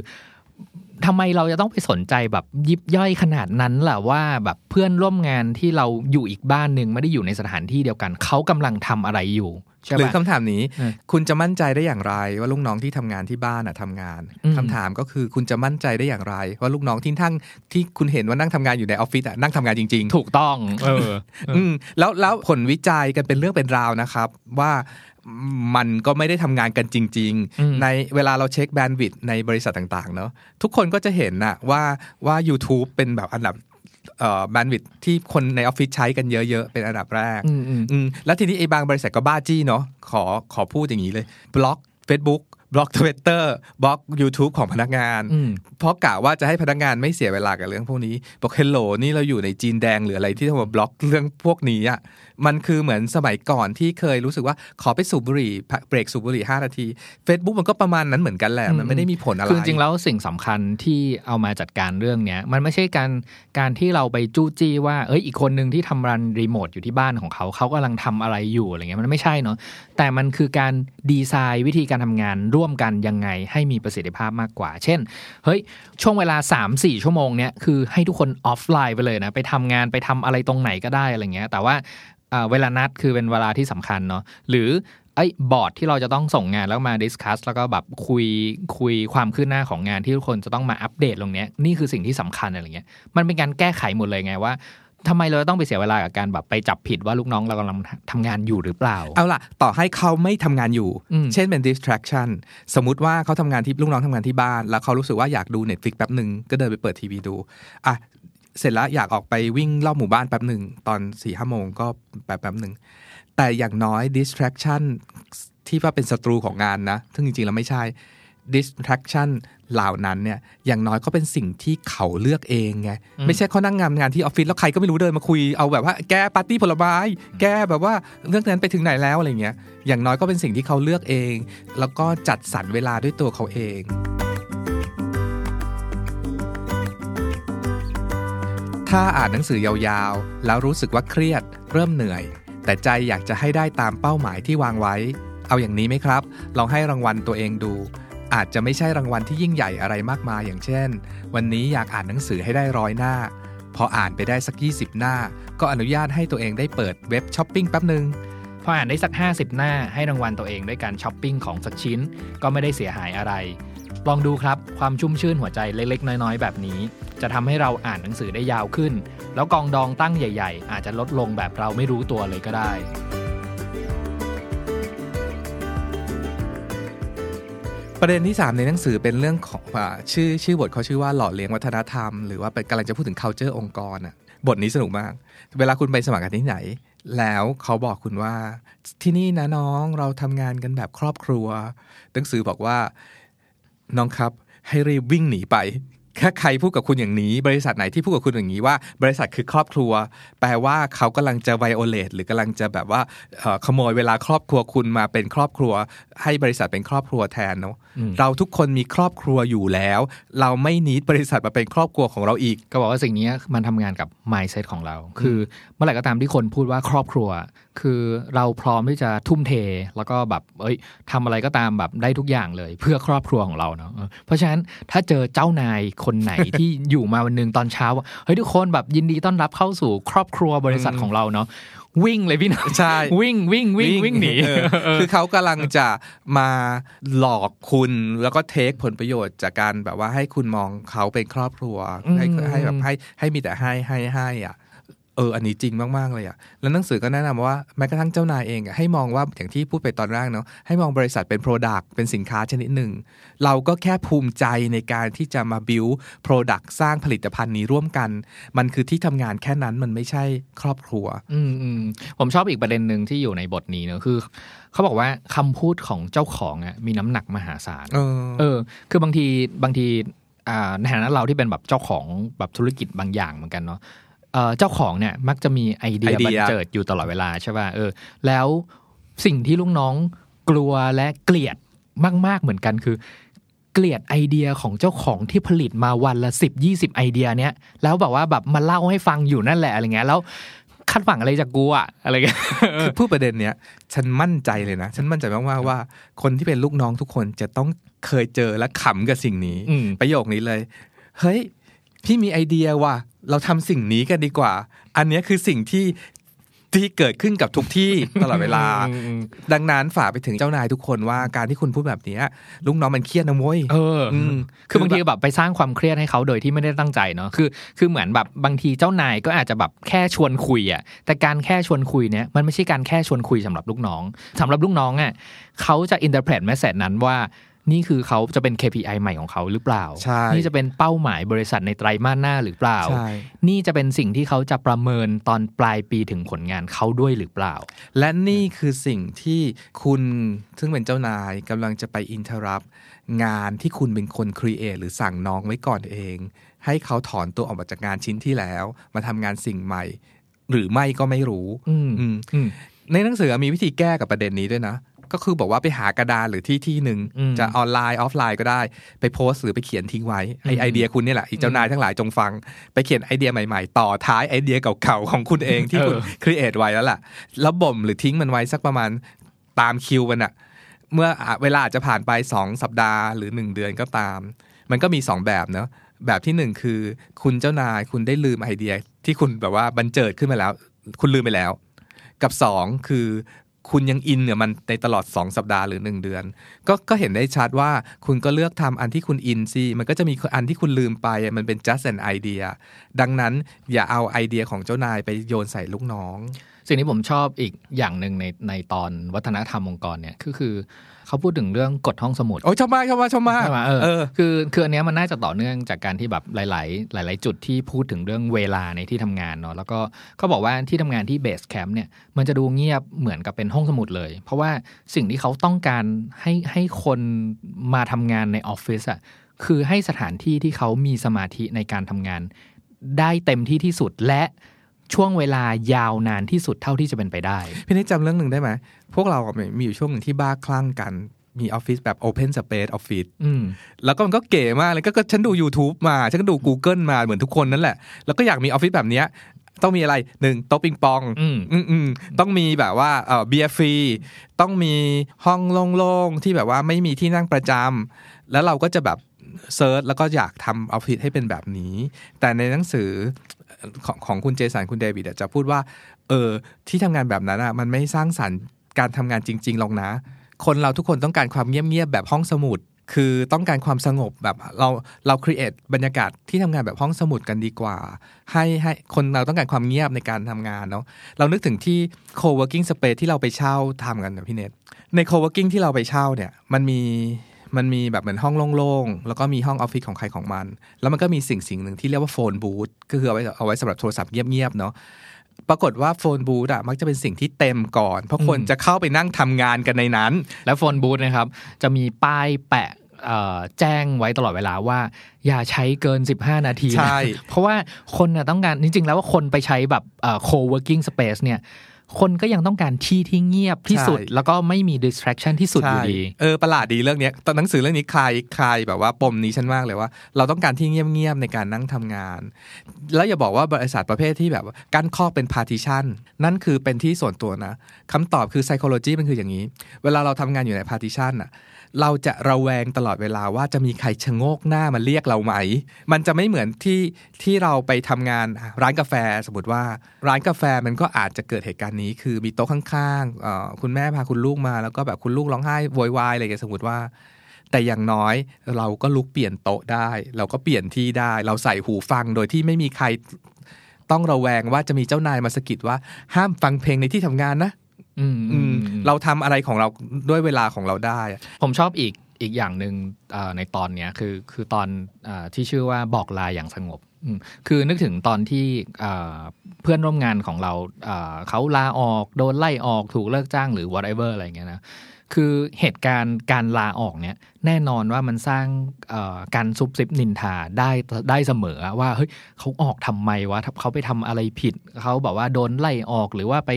ทำไมเราจะต้องไปสนใจแบบยิบย่อยขนาดนั้นล่ะว่าแบบเพื่อนร่วมงานที่เราอยู่อีกบ้านหนึ่งไม่ได้อยู่ในสถานที่เดียวกัน เขากำลังทำอะไรอยู่ใช่หรือปะคำถามนี้เออคุณจะมั่นใจได้อย่างไร ว่าลูกน้องที่ทำงานที่บ้านอะทำงานอืมคำถามก็คือคุณจะมั่นใจได้อย่างไร ว่าลูกน้องที่ทั้งที่คุณเห็นว่านั่งทำงานอยู่ในออฟฟิศอะนั่งทำงานจริง ๆ ถูกต้อง เออ อืมแล้วแล้วผลวิจัยกันเป็นเรื่องเป็นราวนะครับ ว่า มันก็ไม่ได้ทำงานกันจริงอืมๆในเวลาเราเช็คแบนด์วิดในบริษัทต่างๆเนาะทุกคนก็จะเห็นนะว่าว่า YouTube เป็นแบบอันดับเอ่อแบนด์วิดที่คนในออฟฟิศใช้กันเยอะ ๆ เป็นอันดับแรกอืมอืมอืมแล้วทีนี้ไอ้บางบริษัทก็บ้าจี้เนาะขอขอพูดอย่างนี้เลยบล็อก Facebook บล็อก Twitter บล็อก YouTube ของพนักงานอืมเพราะกะว่าจะให้พนักงานไม่เสียเวลากับเรื่องพวกนี้ บอกเฮลโหลนี่เราอยู่ในจีนแดงหรืออะไรที่ต้องมาบล็อกเรื่องพวกนี้อะมันคือเหมือนสมัยก่อนที่เคยรู้สึกว่าขอไปสูบบุหรี่พักเบรกสูบบุหรี่5นาที Facebook มันก็ประมาณนั้นเหมือนกันแหละมันไม่ได้มีผลอะไรคือจริงๆแล้วสิ่งสำคัญที่เอามาจัดการเรื่องเนี้ยมันไม่ใช่การการที่เราไปจู้จี้ว่าเอ้ยอีกคนหนึ่งที่ทำรันรีโมทอยู่ที่บ้านของเขาเขากำลังทำอะไรอยู่อะไรเงี้ยมันไม่ใช่เนาะแต่มันคือการดีไซน์วิธีการทำงานร่ว่วมกันยังไงให้มีประสิทธิภาพมากกว่า เช่น เฮ้ย ช่วงเวลา 3-4 ชั่วโมงเนี้ยคือให้ทุกคนออฟไลน์ไปเลยนะ ไปทำงานไปทำอะไรตรงไหนก็ได้อะไรเงี้ย แต่ว่าเวลานัดคือเป็นเวลาที่สำคัญเนาะ หรือไอ้บอร์ดที่เราจะต้องส่งงานแล้วมา discuss แล้วก็แบบคุยคุยความคืบหน้าของงานที่ทุกคนจะต้องมาอัปเดตตรงเนี้ยนี่คือสิ่งที่สำคัญอะไรเงี้ยมันเป็นการแก้ไขหมดเลยไงว่า ทำไมเราต้องไปเสียเวลากับการแบบไปจับผิดว่าลูกน้องเรากำลังทำงานอยู่หรือเปล่า เอาล่ะ ต่อให้เขาไม่ทำงานอยู่ เช่นเป็น distraction สมมุติว่าเขาทำงานที่ลูกน้องทำงานที่บ้าน แล้วเขารู้สึกว่าอยากดู Netflix แป๊บหนึ่งก็เดินไปเปิดทีวีดูอะเสร็จแล้วอยากออกไปวิ่งรอบหมู่บ้านแป๊บหนึ่งตอนสี่ห้าโมงก็แป๊บแป๊บหนึ่งแต่อย่างน้อย distraction ที่ว่าเป็นศัตรูของงานนะซึ่งจริงๆแล้วไม่ใช่ distraction เหล่านั้นเนี่ยอย่างน้อยก็เป็นสิ่งที่เขาเลือกเองไงไม่ใช่เขานั่งงานงานที่ออฟฟิศแล้วใครก็ไม่รู้เดินมาคุยเอาแบบว่าแกปาร์ตี้ผลไม้แกแบบว่าเรื่องนั้นไปถึงไหนแล้วอะไรเงี้ยอย่างน้อยก็เป็นสิ่งที่เขาเลือกเอง แล้วก็จัดสรรเวลาด้วยตัวเขาเองถ้าอ่านหนังสือยาวๆ แล้วรู้สึกว่าเครียด เริ่มเหนื่อย แต่ใจอยากจะให้ได้ตามเป้าหมายที่วางไว้ เอาอย่างนี้ไหมครับ ลองให้รางวัลตัวเองดู อาจจะไม่ใช่รางวัลที่ยิ่งใหญ่อะไรมากมายอย่างเช่น วันนี้อยากอ่านหนังสือให้ได้ร้อยหน้า พออ่านไปได้สัก 20 หน้า ก็อนุญาตให้ตัวเองได้เปิดเว็บช้อปปิ้งแป๊บหนึ่งพออ่านได้สัก 50 หน้า ให้รางวัลตัวเองด้วยการช้อปปิ้งของสักชิ้น ก็ไม่ได้เสียหายอะไร ลองดูครับความชุ่มชื่นหัวใจเล็ก ๆ น้อยๆ แบบนี้ จะทำให้เราอ่านหนังสือได้ยาวขึ้น แล้วกองดองตั้งใหญ่ ๆ อาจจะลดลงแบบเราไม่รู้ตัวเลยก็ได้ ประเด็นที่ 3 ในหนังสือเป็นเรื่องของอชื่อชื่อบทเขาชื่อว่าหล่อเลี้ยงวัฒนธรรม หรือว่าเป็นกำลังจะพูดถึง culture องค์กรอะบทนี้สนุกมาก เวลาคุณไปสมัครงานที่ไหน แล้วเขาบอกคุณว่า ที่นี่นะน้องเราทำงานกันแบบครอบครัว หนังสือบอกว่า น้องครับ ให้รีบวิ่งหนีไป ถ้าใครพูดกับคุณอย่างนี้ บริษัทไหนที่พูดกับคุณอย่างนี้ว่า บริษัทคือครอบครัว แปลว่าเขากำลังจะไวโอเลตหรือกำลังจะแบบว่าเอ่อขโมยเวลาครอบครัวคุณมาเป็นครอบครัว ให้บริษัทเป็นครอบครัวแทนเนาะเราทุกคนมีครอบครัวอยู่แล้ว เราไม่นิดบริษัทมาเป็นครอบครัวของเราอีก ก็บอกว่าสิ่งนี้มันทำงานกับ mindset ของเรา คือเมื่อไหร่ก็ตามที่คนพูดว่าครอบครัว คือเราพร้อมที่จะทุ่มเท แล้วก็แบบเอ้ยทำอะไรก็ตามแบบได้ทุกอย่างเลย เพื่อครอบครัวของเราเนาะเออเพราะฉะนั้นถ้าเจอเจ้านายคนไหนที่อยู่มาวันหนึ่งตอนเช้าว่าเฮ้ยทุกคนแบบยินดีต้อนรับเข้าสู่ครอบครัวบริษัทของเราเนาะวิ่งเลยพี่น้องใช่วิ่งวิ่งวิ่งวิ่งหนีเออคือเขากำลังจะมาหลอกคุณแล้วก็เทคผลประโยชน์จากการแบบว่าให้คุณมองเขาเป็นครอบครัวให้อืมให้แบบให้ให้มีแต่ให้ให้ให้อะ เอออันนี้จริงมาก ๆ เลยอะ แล้วหนังสือก็แนะนำว่าแม้กระทั่งเจ้านายเองอะให้มองว่าอย่างที่พูดไปตอนแรกเนาะให้มองบริษัทเป็น Product เป็นสินค้าชนิดหนึ่ง เราก็แค่ภูมิใจในการที่จะมา build Product สร้างผลิตภัณฑ์นี้ร่วมกัน มันคือที่ทำงานแค่นั้นมันไม่ใช่ครอบครัว อืมอืมผมชอบอีกประเด็นหนึ่งที่อยู่ในบทนี้เนอะคือเขาบอกว่าคำพูดของเจ้าของอะมีน้ำหนักมหาศาลเออเออ คือบางทีบางทีอ่าในฐานะเราที่เป็นแบบเจ้าของแบบธุรกิจบางอย่างเหมือนกันเนาะ เออเจ้าของเนี่ยมักจะมีไอเดียไอเดีบัยนเจิดอยู่ตลอดเวลาใช่ป่ะเออ แล้วสิ่งที่ลูกน้องกลัวและเกลียดมาก ๆเหมือนกันคือ เกลียดไอเดียของเจ้าของที่ผลิตมาวันละสิบยี่สิบไอเดียเนี้ยแล้วแบบว่าแบบมาเล่าให้ฟังอยู่นั่นแหละอะไรเงี้ยแล้วคาดหวังอะไรจากกูอะอะไรเงี้ยคือพูดประเด็นเนี้ยฉันมั่นใจเลยนะ ฉันมั่นใจมากๆว่า คนที่เป็นลูกน้องทุกคนจะต้องเคยเจอและขำกับสิ่งนี้อืมประโยคนี้เลย เฮ้ย พี่มีไอเดียว่ะ เราทำสิ่งนี้กันดีกว่า อันเนี้ยคือสิ่งที่ที่เกิดขึ้นกับทุกที่ตลอดเวลา ดังนั้นฝากไปถึงเจ้านายทุกคนว่าการที่คุณพูดแบบเนี้ยลูกน้องมันเครียดนะโว้ยเอออมคือบางทีแบบไปสร้างความเครียดให้เขาโดยที่ไม่ได้ตั้งใจเนาะคือ คือเหมือนแบบบางทีเจ้านายก็อาจจะแบบแค่ชวนคุยอะแต่การแค่ชวนคุยเนี้ยมันไม่ใช่การแค่ชวนคุยสำหรับลูกน้องสำหรับลูกน้องอะเขาจะ interpret message นั้นว่า นี่คือเขาจะเป็น KPI ใหม่ของเขาหรือเปล่าใช่นี่จะเป็นเป้าหมายบริษัทในไตรมาสหน้าหรือเปล่าใช่นี่จะเป็นสิ่งที่เขาจะประเมินตอนปลายปีถึงผลงานเขาด้วยหรือเปล่า และนี่คือสิ่งที่คุณซึ่งเป็นเจ้านายกำลังจะไป interrupt งานที่คุณเป็นคน create หรือสั่งน้องไว้ก่อนเอง ให้เขาถอนตัวออกมาจากงานชิ้นที่แล้ว มาทำงานสิ่งใหม่ หรือไม่ก็ไม่รู้อืมอืมอืมในหนังสือมีวิธีแก้กับประเด็นนี้ด้วยนะ ก็คือบอกว่าไปหากระดานหรือที่ที่หนึ่งอืมจะออนไลน์ออฟไลน์ก็ได้ไปโพสต์หรือไปเขียนทิ้งไว้ไออืมไอเดียคุณเนี่ยแหละอีเจ้านายทั้งหลายจงฟัง ไปเขียนไอเดียใหม่ๆ ต่อท้ายไอเดียเก่าๆของคุณเองที่คุณ create ไว้แล้วล่ะแล้วบ่มหรือทิ้งมันไว้สักประมาณตามคิวมันอะเมื่ออะเวลาอาจจะผ่านไป 2 สัปดาห์หรือ 1 เดือนก็ตาม มันก็มี 2 แบบเนาะแบบที่หนึ่งคือ คุณเจ้านายคุณได้ลืมไอเดีย ที่คุณแบบว่าบรรเจิดขึ้นมาแล้ว คุณลืมไปแล้ว กับ 2 คือ คุณยังอินเนี่ยมันในตลอด 2 สัปดาห์หรือ 1 เดือน ก็ก็เห็นได้ชัดว่าคุณก็เลือกทำอันที่คุณอินสิมันก็จะมีอันที่คุณลืมไปมันเป็น just an idea ดังนั้นอย่าเอาไอเดียของเจ้านายไปโยนใส่ลูกน้อง สิ่งที่ผมชอบอีกอย่างหนึ่งในในตอนวัฒนธรรมองค์กรเนี่ยคือคือ เขาพูดถึงเรื่องกฎห้องสมุดโอ้ยชอบมากชอบมากชอบมากใช่ไหมเออเออคือคืออันเนี้ยมันน่าจะต่อเนื่องจากการที่แบบหลาย ๆ หลาย ๆ จุดที่พูดถึงเรื่องเวลาในที่ทำงานเนาะแล้วก็เขาบอกว่าที่ทำงานที่เบสแคมป์เนี่ยมันจะดูเงียบเหมือนกับเป็นห้องสมุดเลย เพราะว่าสิ่งที่เขาต้องการให้ให้คนมาทำงานในออฟฟิศอะคือให้สถานที่ที่เขามีสมาธิในการทำงาน ได้เต็มที่ที่สุดและช่วงเวลายาวนานที่สุดเท่าที่จะเป็นไปได้ พี่นิดจำเรื่องหนึ่งได้ไหม พวกเราอะมีอยู่ช่วงหนึ่งที่บ้าคลั่งกันมีออฟฟิศแบบ Open Space Office อืมแล้วก็มันก็เก๋มากเลยก็ก็ฉันดู YouTube มา ฉันก็ดู Google มาเหมือนทุกคนนั่นแหละ แล้วก็อยากมีออฟฟิศแบบเนี้ยต้องมีอะไรหนึ่งโต๊ะปิงปองอืมอืมอืมต้องมีแบบว่าเออเบียร์ฟรี ต้องมีห้องโล่งๆ ที่แบบว่าไม่มีที่นั่งประจำแล้วเราก็จะแบบ search แล้วก็อยากทำออฟฟิศให้เป็นแบบนี้ แต่ในหนังสือของของคุณเจสันคุณเดวิดอะจะพูดว่า เออที่ทำงานแบบนั้นอะมันไม่สร้างสรรค์ การทำงานจริงๆหรอกนะ คนเราทุกคนต้องการความเงียบๆแบบห้องสมุด คือต้องการความสงบแบบเราเรา create บรรยากาศที่ทำงานแบบห้องสมุดกันดีกว่า ให้ให้คนเราต้องการความเงียบในการทำงานเนาะเรานึกถึงที่ co-working space ที่เราไปเช่าทำกันนะพี่เนทใน co-working ที่เราไปเช่าเนี่ยมันมีมันมีแบบเหมือนห้องโล่งๆ แล้วก็มีห้องออฟฟิศของใครของมัน แล้วมันก็มีสิ่งสิ่งหนึ่งที่เรียกว่า phone booth ก็คือเอาไว้เอาไว้สำหรับโทรศัพท์เงียบๆ เนาะ ปรากฏว่า phone booth อะมักจะเป็นสิ่งที่เต็มก่อน เพราะคนจะเข้าไปนั่งทำงานกันในนั้น แล้วโฟนบูธนะครับ จะมีป้ายแปะเอ่อแจ้งไว้ตลอดเวลาว่า อย่าใช้เกิน 15 นาทีนะใช่เพราะว่าคนน่ะต้องการจริง ๆ แล้วว่าคนไปใช้แบบเอ่อ co-working space เนี่ย คนก็ยังต้องการที่ที่เงียบที่สุด แล้วก็ไม่มี distraction ที่สุดอยู่ดีใช่เออประหลาดดีเรื่องเนี้ยตอนหนังสือเรื่องนี้คลายคลายแบบว่าปมนี้ฉันมากเลยว่า เราต้องการที่เงียบๆในการนั่งทำงาน แล้วอย่าบอกว่าบริษัทประเภทที่แบบว่ากั้นข้อกเป็น partition นั่นคือเป็นที่ส่วนตัวนะคำตอบคือ psychology มันคืออย่างนี้ เวลาเราทำงานอยู่ใน partition อะ เราจะระแวงตลอดเวลาว่าจะมีใครชะโงกหน้ามาเรียกเราไหม มันจะไม่เหมือนที่ที่เราไปทำงานร้านกาแฟสมมติว่า ร้านกาแฟมันก็อาจจะเกิดเหตุการณ์นี้ คือมีโต๊ะข้างๆคุณแม่พาคุณลูกมาแล้วก็แบบคุณลูกร้องไห้โวยวายอะไรอย่างนี้สมมติว่า แต่อย่างน้อยเราก็ลุกเปลี่ยนโต๊ะได้ เราก็เปลี่ยนที่ได้ เราใส่หูฟังโดยที่ไม่มีใครต้องระแวงว่าจะมีเจ้านายมาสกิดว่าห้ามฟังเพลงในที่ทำงานนะ เราทำอะไรของเราด้วยเวลาของเราได้อะผมชอบอีกอีกอย่างหนึ่งเอ่อในตอนเนี้ยคือคือตอนเออที่ชื่อว่าบอกลาอย่างสงบอืมคือนึกถึงตอนที่เอ่อเพื่อนร่วมงานของเราเอ่อเขาลาออกโดนไล่ออกถูกเลิกจ้างหรือ whatever อะไรเงี้ยนะคือเหตุการณ์การลาออกเนี่ย แน่นอนว่ามันสร้างการซุบซิบนินทาได้ได้เสมอว่าเฮ้ยเขาออกทำไมวะเขาไปทำอะไรผิดเขาแบบว่าโดนไล่ออกหรือว่าไป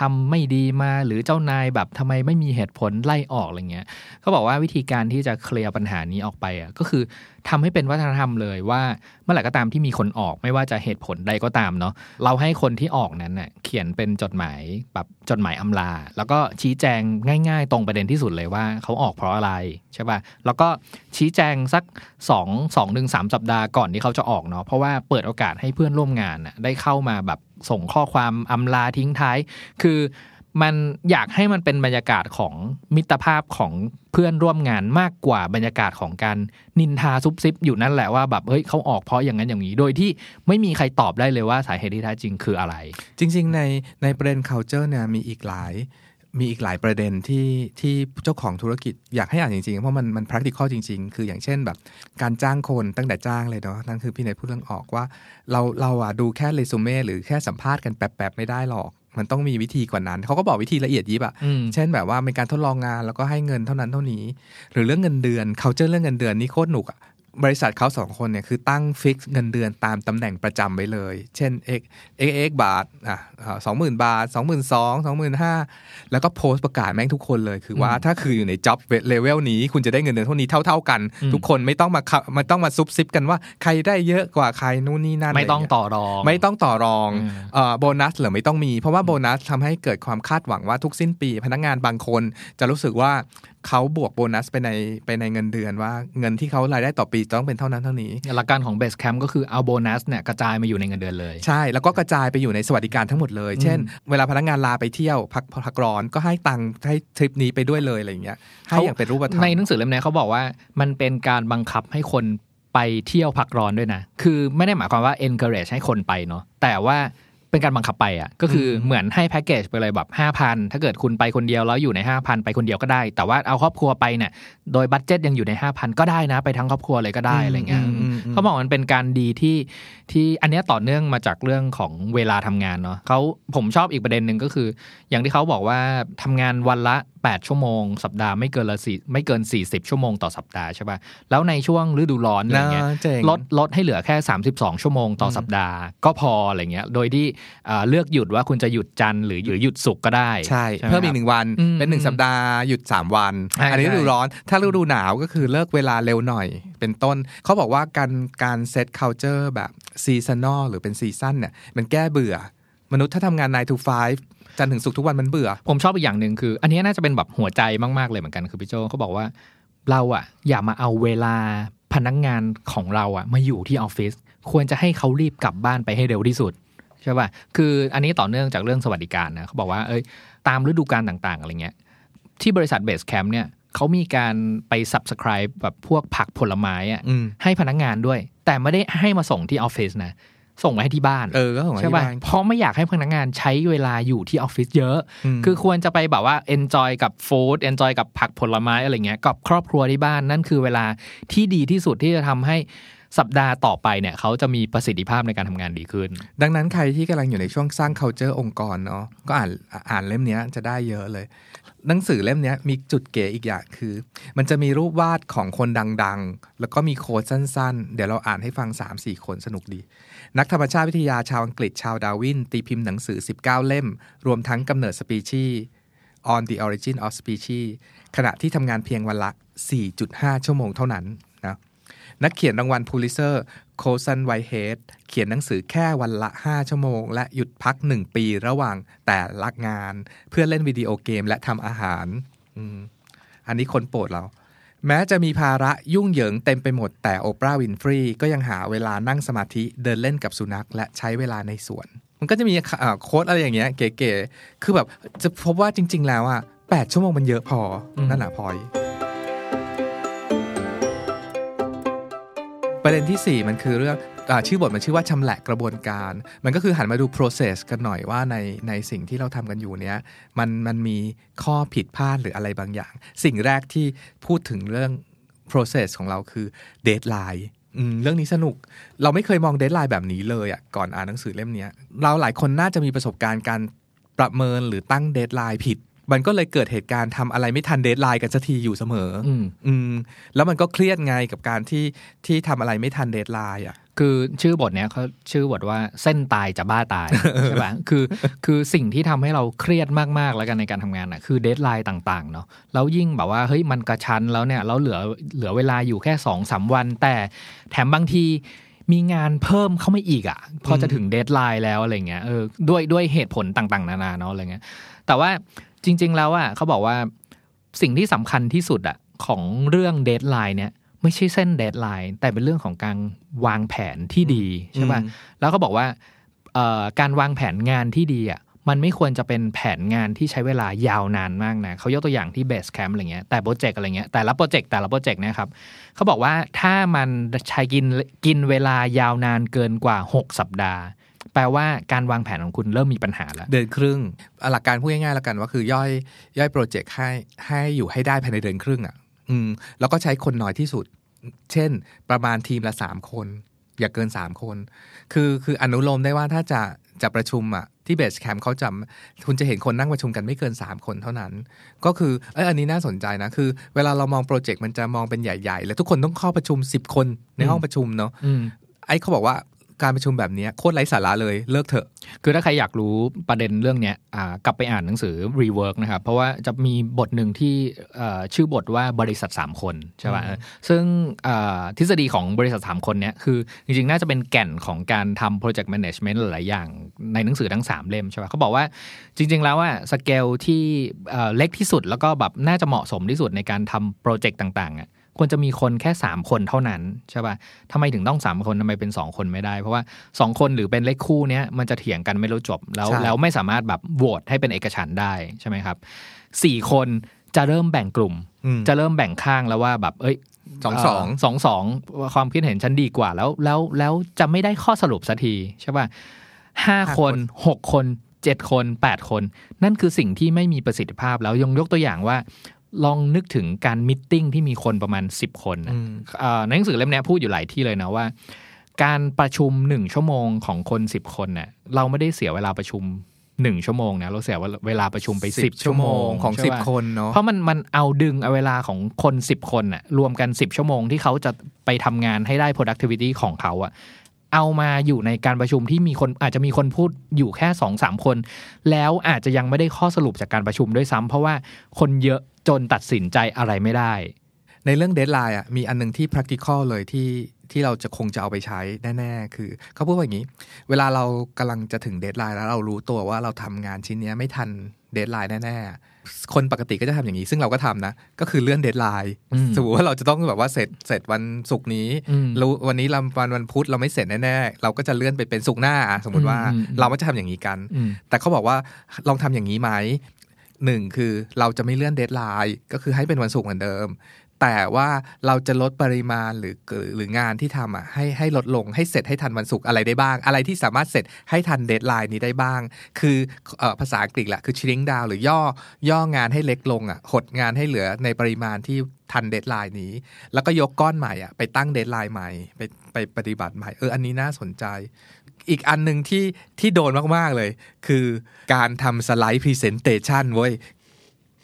ทำไม่ดีมาหรือเจ้านายแบบทำไมไม่มีเหตุผลไล่ออกอะไรเงี้ยเขาบอกว่าวิธีการที่จะเคลียร์ปัญหานี้ออกไปอะก็คือทำให้เป็นวัฒนธรรมเลยว่าเมื่อไหร่ก็ตามที่มีคนออกไม่ว่าจะเหตุผลใดก็ตามเนาะเราให้คนที่ออกนั้นน่ะเขียนเป็นจดหมายแบบจดหมายอำลา แล้วก็ชี้แจงง่าย ๆ ตรงประเด็นที่สุดเลยว่าเขาออกเพราะอะไรใช่ป่ะแล้วก็ชี้แจงสัก2องสองถึงสามสัปดาห์ก่อนที่เขาจะออกเนาะเพราะว่าเปิดโอกาสให้เพื่อนร่วมงานน่ะได้เข้ามาแบบส่งข้อความอำลาทิ้งท้าย คือมันอยากให้มันเป็นบรรยากาศของมิตรภาพของเพื่อนร่วมงานมากกว่าบรรยากาศของการนินทาซุบซิบอยู่นั่นแหละว่าแบบเฮ้ยเขาออกเพราะอย่างนั้นอย่างนี้ โดยที่ไม่มีใครตอบได้เลยว่าสาเหตุที่แท้จริงคืออะไร จริง ๆ ในในประเด็น culture เนี่ยมีอีกหลาย มีอีกหลายประเด็นที่ที่เจ้าของธุรกิจอยากให้อ่านจริงๆ เพราะมันมัน practical จริง ๆ คืออย่างเช่นแบบ การจ้างคนตั้งแต่จ้างเลยเนาะนั่นคือพี่เนยพูดเรื่องออกว่า เราเราอะดูแค่เรซูเม่หรือแค่สัมภาษณ์กันแป๊บๆ ไม่ได้หรอก มันต้องมีวิธีกว่านั้น เขาก็บอกวิธีละเอียดยิบอะอืมเช่นแบบว่าเป็นการทดลองงานแล้วก็ให้เงินเท่านั้นเท่านี้ หรือเรื่องเงินเดือน culture เรื่องเงินเดือนนี่โคตรหนุกอะ บริษัทเขาสองคนเนี่ยคือตั้งฟิกเงินเดือนตามตำแหน่งประจำไว้เลย เช่น x x x บาทอะสองหมื่นบาทสองหมื่นสองสองหมื่นห้าแล้วก็โพสต์ประกาศแม่งทุกคนเลย คือว่าอืมถ้าคุณอยู่ใน job level นี้ คุณจะได้เงินเดือนเท่านี้เท่า ๆกันอืมทุกคนไม่ต้องมาเข้ามันต้องมาซุบซิบกันว่าใครได้เยอะกว่าใครนู่นนี่นั่นไม่ต้องอะรเงี้ยต่อรอง ไม่ต้องต่อรองอืมเอ่อโบนัสหรือไม่ต้องมี เพราะว่าโบนัสทำให้เกิดความคาดหวังว่าทุกสิ้นปี พนักงานบางคนจะรู้สึกว่า เขาบวกโบนัสไปในไปในเงินเดือนว่าเงินที่เขารายได้ต่อปีต้องเป็นเท่านั้นเท่านี้หลักการของ Basecamp ก็คือเอาโบนัสเนี่ยกระจายมาอยู่ในเงินเดือนเลย ใช่แล้วก็กระจายไปอยู่ในสวัสดิการทั้งหมดเลย เช่น เวลาพนักงานลาไปเที่ยวพักพักร้อนก็ให้ตังค์ให้ทริปนี้ไปด้วยเลยอะไรอย่างเงี้ยให้อย่างเป็นรูปธรรมในหนังสือเล่มนี้เขาบอกว่ามันเป็นการบังคับให้คนไปเที่ยวพักร้อนด้วยนะ คือไม่ได้หมายความว่า encourage ให้คนไปเนาะแต่ว่า เป็นการบังคับไปอะก็คืออมเหมือนให้แพ็กเกจไปเลยแบบ5,000ถ้าเกิดคุณไปคนเดียวแล้วอยู่ใน5,000ไปคนเดียวก็ได้ แต่ว่าเอาครอบครัวไปเนี่ยโดยบัตเจ็ตยังอยู่ใน5,000ก็ได้นะ ไปทั้งครอบครัวเลยก็ได้อะไรเงี้ยมมมเขาบอกมันเป็นการดีที่ที่อันเนี้ยต่อเนื่องมาจากเรื่องของเวลาทำงานเนาะเขาผมชอบอีกประเด็นหนึ่งก็คือ อย่างที่เขาบอกว่าทำงานวันละ 8 ชั่วโมง สัปดาห์ไม่เกินละสี่ไม่เกิน 40 ชั่วโมงต่อสัปดาห์ใช่ป่ะแล้วในช่วงฤดูร้อนอะไรเงี้ยน่าเจ๋งลดลดให้เหลือแค่ 32 ชั่วโมงต่อสัปดาห์ ก็พออะไรเงี้ยโดยที่เอ่อเลือกหยุดว่าคุณจะหยุดจันทร์หรือหรือหยุดศุกร์ก็ได้ใช่ไหเพิ่มอีกครับหนึ่งวันอืมเป็นหนึ่งอืมสัปดาห์หยุด 3 วันใช่อันนี้ใช่ฤดูร้อนถ้าฤดูหนาวก็คือเลิกเวลาเร็วหน่อย เป็นต้นเขาบอกว่าการการเซต culture แบบซีซันอลหรือเป็นซีซั่นเนี่ยมันแก้เบื่อมนุษย์ถ้าทำงาน9 to 5 จันทร์ถึงศุกร์ทุกวันมันเบื่อ ผมชอบอีกอย่างหนึ่งคือ อันนี้น่าจะเป็นแบบหัวใจมากๆเลยเหมือนกันคือพี่โจเขาบอกว่า เราอะอย่ามาเอาเวลาพนักงานของเราอะมาอยู่ที่ออฟฟิศควรจะให้เขารีบกลับบ้านไปให้เร็วที่สุดใช่ป่ะคืออันนี้ต่อเนื่องจากเรื่องสวัสดิการนะเขาบอกว่าเอ้ยตามฤดูกาลต่างๆอะไรเงี้ยที่บริษัทเบสแคมป์เนี่ยเขามีการไป subscribe แบบพวกผักผลไม้อะอืมให้พนักงานด้วย แต่ไม่ได้ให้มาส่งที่ออฟฟิศนะ ส่งมาให้ที่บ้านเออก็ของใช่ป่ะที่บ้านเพราะไม่อยากให้พนักงานใช้เวลาอยู่ที่ออฟฟิศเยอะอืมคือควรจะไปแบบว่า enjoy กับฟู้ด enjoy กับผักผลไม้อะไรเงี้ยกับครอบครัวที่บ้านนั่นคือเวลาที่ดีที่สุดที่จะทำให้สัปดาห์ต่อไปเนี่ยเขาจะมีประสิทธิภาพในการทำงานดีขึ้น ดังนั้นใครที่กำลังอยู่ในช่วงสร้าง culture องค์กรเนาะก็อ่านอ่านเล่มเนี้ยจะได้เยอะเลย หนังสือเล่มเนี้ยมีจุดเก๋อีกอย่างคือ มันจะมีรูปวาดของคนดังๆ แล้วก็มี quote สั้นๆ เดี๋ยวเราอ่านให้ฟัง 3-4 คนสนุกดี นักธรรมชาติวิทยาชาวอังกฤษชาวดาวิน ตีพิมพ์หนังสือ 19 เล่ม รวมทั้งกำเนิดสปีชีส์ on the origin of species ขณะที่ทำงานเพียงวันละ 4.5 ชั่วโมงเท่านั้นนะนักเขียนรางวัลพูลิตเซอร์โคลสันไวต์เฮดเขียนหนังสือแค่วันละ 5 ชั่วโมง และหยุดพัก 1 ปีระหว่างแต่ละงาน เพื่อเล่นวิดีโอเกมและทำอาหารออันนี้คนโปรดเรา แม้จะมีภาระยุ่งเหยิงเต็มไปหมดแต่โอปราห์วินฟรีก็ยังหาเวลานั่งสมาธิเดินเล่นกับสุนัข และใช้เวลาในสวน มันก็จะมีอ่าโค้ดอะไรอย่างเงี้ยเก๋ๆคือแบบจะพบว่าจริง ๆ แล้วอะ8ชั่วโมงมันเยอะพออมนั่นแหละพอยประเด็นที่ 4 มันคือเรื่องอา ชื่อบทมันชื่อว่าชำแหละกระบวนการ มันก็คือหันมาดู process กันหน่อยว่าในในสิ่งที่เราทำกันอยู่เนี้ยมันมันมีข้อผิดพลาดหรืออะไรบางอย่าง สิ่งแรกที่พูดถึงเรื่อง process ของเราคือ deadline อืมเรื่องนี้สนุก เราไม่เคยมอง deadline แบบนี้เลยอะ ก่อนอ่านหนังสือเล่มเนี้ยเราหลายคนน่าจะมีประสบการณ์การประเมินหรือตั้ง deadline ผิด มันก็เลยเกิดเหตุการณ์ทำอะไรไม่ทัน deadline กันสักทีอยู่เสมอออืมอืม แล้วมันก็เครียดไงกับการที่ที่ทำอะไรไม่ทัน deadline อะ คือชื่อบทเนี้ยเขาชื่อบทว่าเส้นตายจะบ้าตายใช่ปะคือคือสิ่งที่ทำให้เราเครียดมากๆแล้วกันในการทำงานอะคือ deadline ต่างๆเนาะแล้วยิ่งแบบว่าเฮ้ยมันกระชั้นแล้วเนี่ยแล้วเหลือเหลือเวลาอยู่แค่สองสามวัน แต่แถมบางทีมีงานเพิ่มเข้ามาอีกอะพอจะถึง deadline แล้วอะไรเงี้ยเออด้วยด้วยเหตุผลต่างๆ นานาเนาะอะไรเงี้ยแต่ว่าจริง ๆ แล้วอะเขาบอกว่าสิ่งที่สำคัญที่สุดอะของเรื่อง deadline เนี่ย ไม่ใช่เส้น deadline แต่เป็นเรื่องของการวางแผนที่ดีใช่ป่ะอืมแล้วก็บอกว่าเอ่อการวางแผนงานที่ดีอะมันไม่ควรจะเป็นแผนงานที่ใช้เวลายาวนานมากนะเขายกตัวอย่างที่ Basecamp อะไรเงี้ยแต่โปรเจกต์อะไรเงี้ยแต่ละโปรเจกต์แต่ละโปรเจกต์เนี่ยครับเขาบอกว่าถ้ามันใช้กินกินเวลายาวนานเกินกว่า 6 สัปดาห์ แปลว่าการวางแผนของคุณเริ่มมีปัญหาแล้ว เดือนครึ่งอะหลักการพูดง่ายๆแล้วกันว่าคือย่อยย่อยโปรเจกต์ให้ให้อยู่ให้ได้ภายในเดือนครึ่งอะ อืมแล้วก็ใช้คนน้อยที่สุด เช่น ประมาณทีมละสามคน อย่าเกินสามคน คือคืออนุโลมได้ว่าถ้าจะจะประชุมอะที่เบสแคมป์เขาจำคุณจะเห็นคนนั่งประชุมกันไม่เกิน 3 คนเท่านั้น ก็คือเอยอันนี้น่าสนใจนะ คือ เวลาเรามองโปรเจกต์มันจะมองเป็นใหญ่ ๆ แล้วทุกคนต้องเข้าประชุม 10 คนในห้องประชุมเนาะอืมไอ้เขาบอกว่า การประชุมแบบเนี้ยโคตรไร้สาระเลยเลิกเถอะ คือถ้าใครอยากรู้ประเด็นเรื่องเนี้ยอ่ากลับไปอ่านหนังสือ rework นะครับ เพราะว่าจะมีบทหนึ่งที่เอ่อชื่อบทว่าบริษัท 3 คนใช่ป่ะอืมซึ่งอ่าทฤษฎีของบริษัท 3 คนเนี้ยคือจริงๆ น่าจะเป็นแก่นของการทำ project management หลายๆอย่างในหนังสือทั้ง 3 เล่มใช่ป่ะเขาบอกว่าจริง ๆ แล้วว่าสเกลที่เอ่อเล็กที่สุดแล้วก็แบบน่าจะเหมาะสมที่สุดในการทำโปรเจกต์ต่างๆอะ ควรจะมีคนแค่ 3 คนเท่านั้นใช่ป่ะทำไมถึงต้อง 3 คนทำไมเป็น 2 คนไม่ได้ เพราะว่า 2 คนหรือเป็นเลขคู่เนี้ยมันจะเถียงกันไม่รู้จบแล้วใช่แล้วไม่สามารถแบบโหวตให้เป็นเอกฉันท์ได้ใช่ไหมครับสี่คนจะเริ่มแบ่งกลุ่มอืมจะเริ่มแบ่งข้างแล้วว่าแบบ เอ้ยสองสองสองสองความคิดเห็นฉันดีกว่าแล้วแล้วแล้วจะไม่ได้ข้อสรุปสักทีใช่ป่ะห้าห้าคคนนหกคนเจ็ดคนแปดคน นั่นคือสิ่งที่ไม่มีประสิทธิภาพแล้วยงยกตัวอย่างว่า ลองนึกถึงการมิทติ้งที่มีคนประมาณ 10 คนนะอืมเอ่อในหนังสือเล่มเนี้ยพูดอยู่หลายที่เลยนะว่า การประชุมหนึ่งชั่วโมงของคนสิบคนเนี่ยเราไม่ได้เสียเวลาประชุมหนึ่งชั่วโมงนะเราเสียเวลาประชุมไปสิบชั่วโมงของใช่สิบปะคนเนาะเพราะมันมันเอาดึงเอาเวลาของคนสิบคนน่ะรวมกันสิบชั่วโมงที่เขาจะไปทำงานให้ได้ productivity ของเขาอะ เอามาอยู่ในการประชุมที่มีคนอาจจะมีคนพูดอยู่แค่สองสามคน แล้วอาจจะยังไม่ได้ข้อสรุปจากการประชุมด้วยซ้ำเพราะว่าคนเยอะจนตัดสินใจอะไรไม่ได้ ในเรื่องเด d ไลน์อะมีอันหนึ่งที่ practical เลยที่ที่เราจะคงจะเอาไปใช้แน่ๆ คือเขาพูดว่าอย่างนี้ เวลาเรากำลังจะถึงเด d ไลน์แล้วเรารู้ตัวว่าเราทำงานชิ้นเนี้ยไม่ทัน deadline แน่ๆ คนปกติก็จะทำอย่างนี้ ซึ่งเราก็ทำนะ ก็คือเลื่อน deadline อืมสมมติว่าเราจะต้องแบบว่าเสร็จเสร็จวันศุกร์นี้อืมรู้วันนี้เราวันวันพุธเราไม่เสร็จแน่ๆ เราก็จะเลื่อนไปเป็นศุกร์หน้าอะสมมติว่าอืมอืมเราก็จะทำอย่างนี้กันอืมแต่เขาบอกว่าลองทำอย่างนี้ไหมหนึ่งคือเราจะไม่เลื่อน deadline ก็คือให้เป็นวันศุกร์เหมือนเดิม แต่ว่าเราจะลดปริมาณหรือหรืองานที่ทำอะให้ให้ลดลงให้เสร็จให้ทันวันศุกร์อะไรได้บ้าง อะไรที่สามารถเสร็จให้ทัน deadline นี้ได้บ้าง คือเออภาษาอังกฤษแหละคือ shrink down หรือย่อย่องานให้เล็กลงอะหดงานให้เหลือในปริมาณที่ทัน deadline นี้ แล้วก็ยกก้อนใหม่อะไปตั้ง deadline ใหม่ไปไปปฏิบัติใหม่เอออันนี้น่าสนใจอีกอันหนึ่งที่ที่โดนมาก ๆ เลย คือการทำสไลด์ presentation เว้ย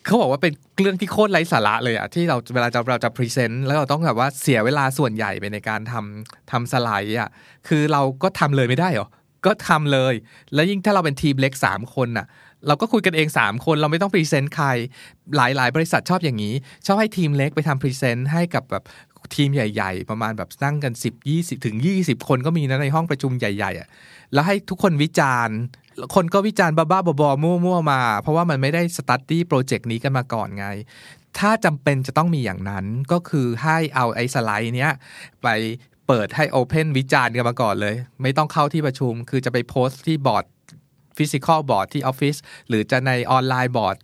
เขาบอกว่าเป็นเรื่องที่โคตรไร้สาระเลยอะที่เราเวลาจะเราจะ present แล้วเราต้องแบบว่าเสียเวลาส่วนใหญ่ไปในการทำทำสไลด์อะคือเราก็ทำเลยไม่ได้หรอก็ทำเลย แล้วยิ่งถ้าเราเป็นทีมเล็ก 3 คนน่ะ เราก็คุยกันเอง 3 คนเราไม่ต้อง present ใคร หลายๆ บริษัทชอบอย่างนี้ ชอบให้ทีมเล็กไปทำ present ให้กับแบบทีมใหญ่ ๆ ประมาณแบบนั่งกัน 10 20 ถึง 20 คนก็มีนะในห้องประชุมใหญ่ๆอะแล้วให้ทุกคนวิจารณ์ คนก็วิจารณ์บ้าๆบอๆมั่วๆมา เพราะว่ามันไม่ได้ study โปรเจกต์นี้กันมาก่อนไง ถ้าจำเป็นจะต้องมีอย่างนั้นก็คือให้เอาไอ้สไลด์เนี้ยไปเปิดให้ Open วิจารณ์กันมาก่อนเลย ไม่ต้องเข้าที่ประชุม คือจะไปโพสต์ที่บอร์ด physical board ที่ออฟฟิศหรือจะใน online board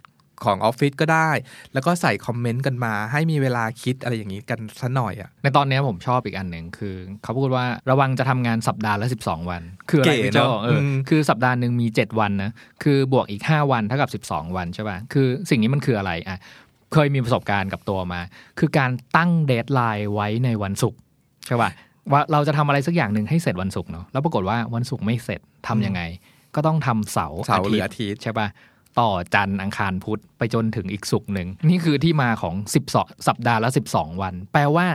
ของออฟฟิศก็ได้ แล้วก็ใส่ comment กันมา ให้มีเวลาคิดอะไรอย่างนี้กันสักหน่อยอะในตอนเนี้ยผมชอบอีกอันหนึ่งคือ เขาพูดว่าระวังจะทำงานสัปดาห์ละ 12 วัน คืออะไรเก๋พี่โจเนอะเอออืมคือสัปดาห์หนึ่งมี 7 วันนะคือบวกอีก 5 วันเท่ากับ 12 วันใช่ป่ะคือสิ่งนี้มันคืออะไรอะเคยมีประสบการณ์กับตัวมา คือการตั้ง deadline ไว้ในวันศุกร์ใช่ป่ะว่าเราจะทำอะไรสักอย่างหนึ่งให้เสร็จวันศุกร์เนาะแล้วปรากฏว่าวันศุกร์ไม่เสร็จทำยังไง ก็ต้องทำเสาร์เสาร์หรืออาทิตย์ใช่ป่ะ ต่อจันทร์อังคารพุธไปจนถึงอีกศุกร์หนึ่ง นี่คือที่มาของ 12 สัปดาห์ละ 12 วัน แปลว่า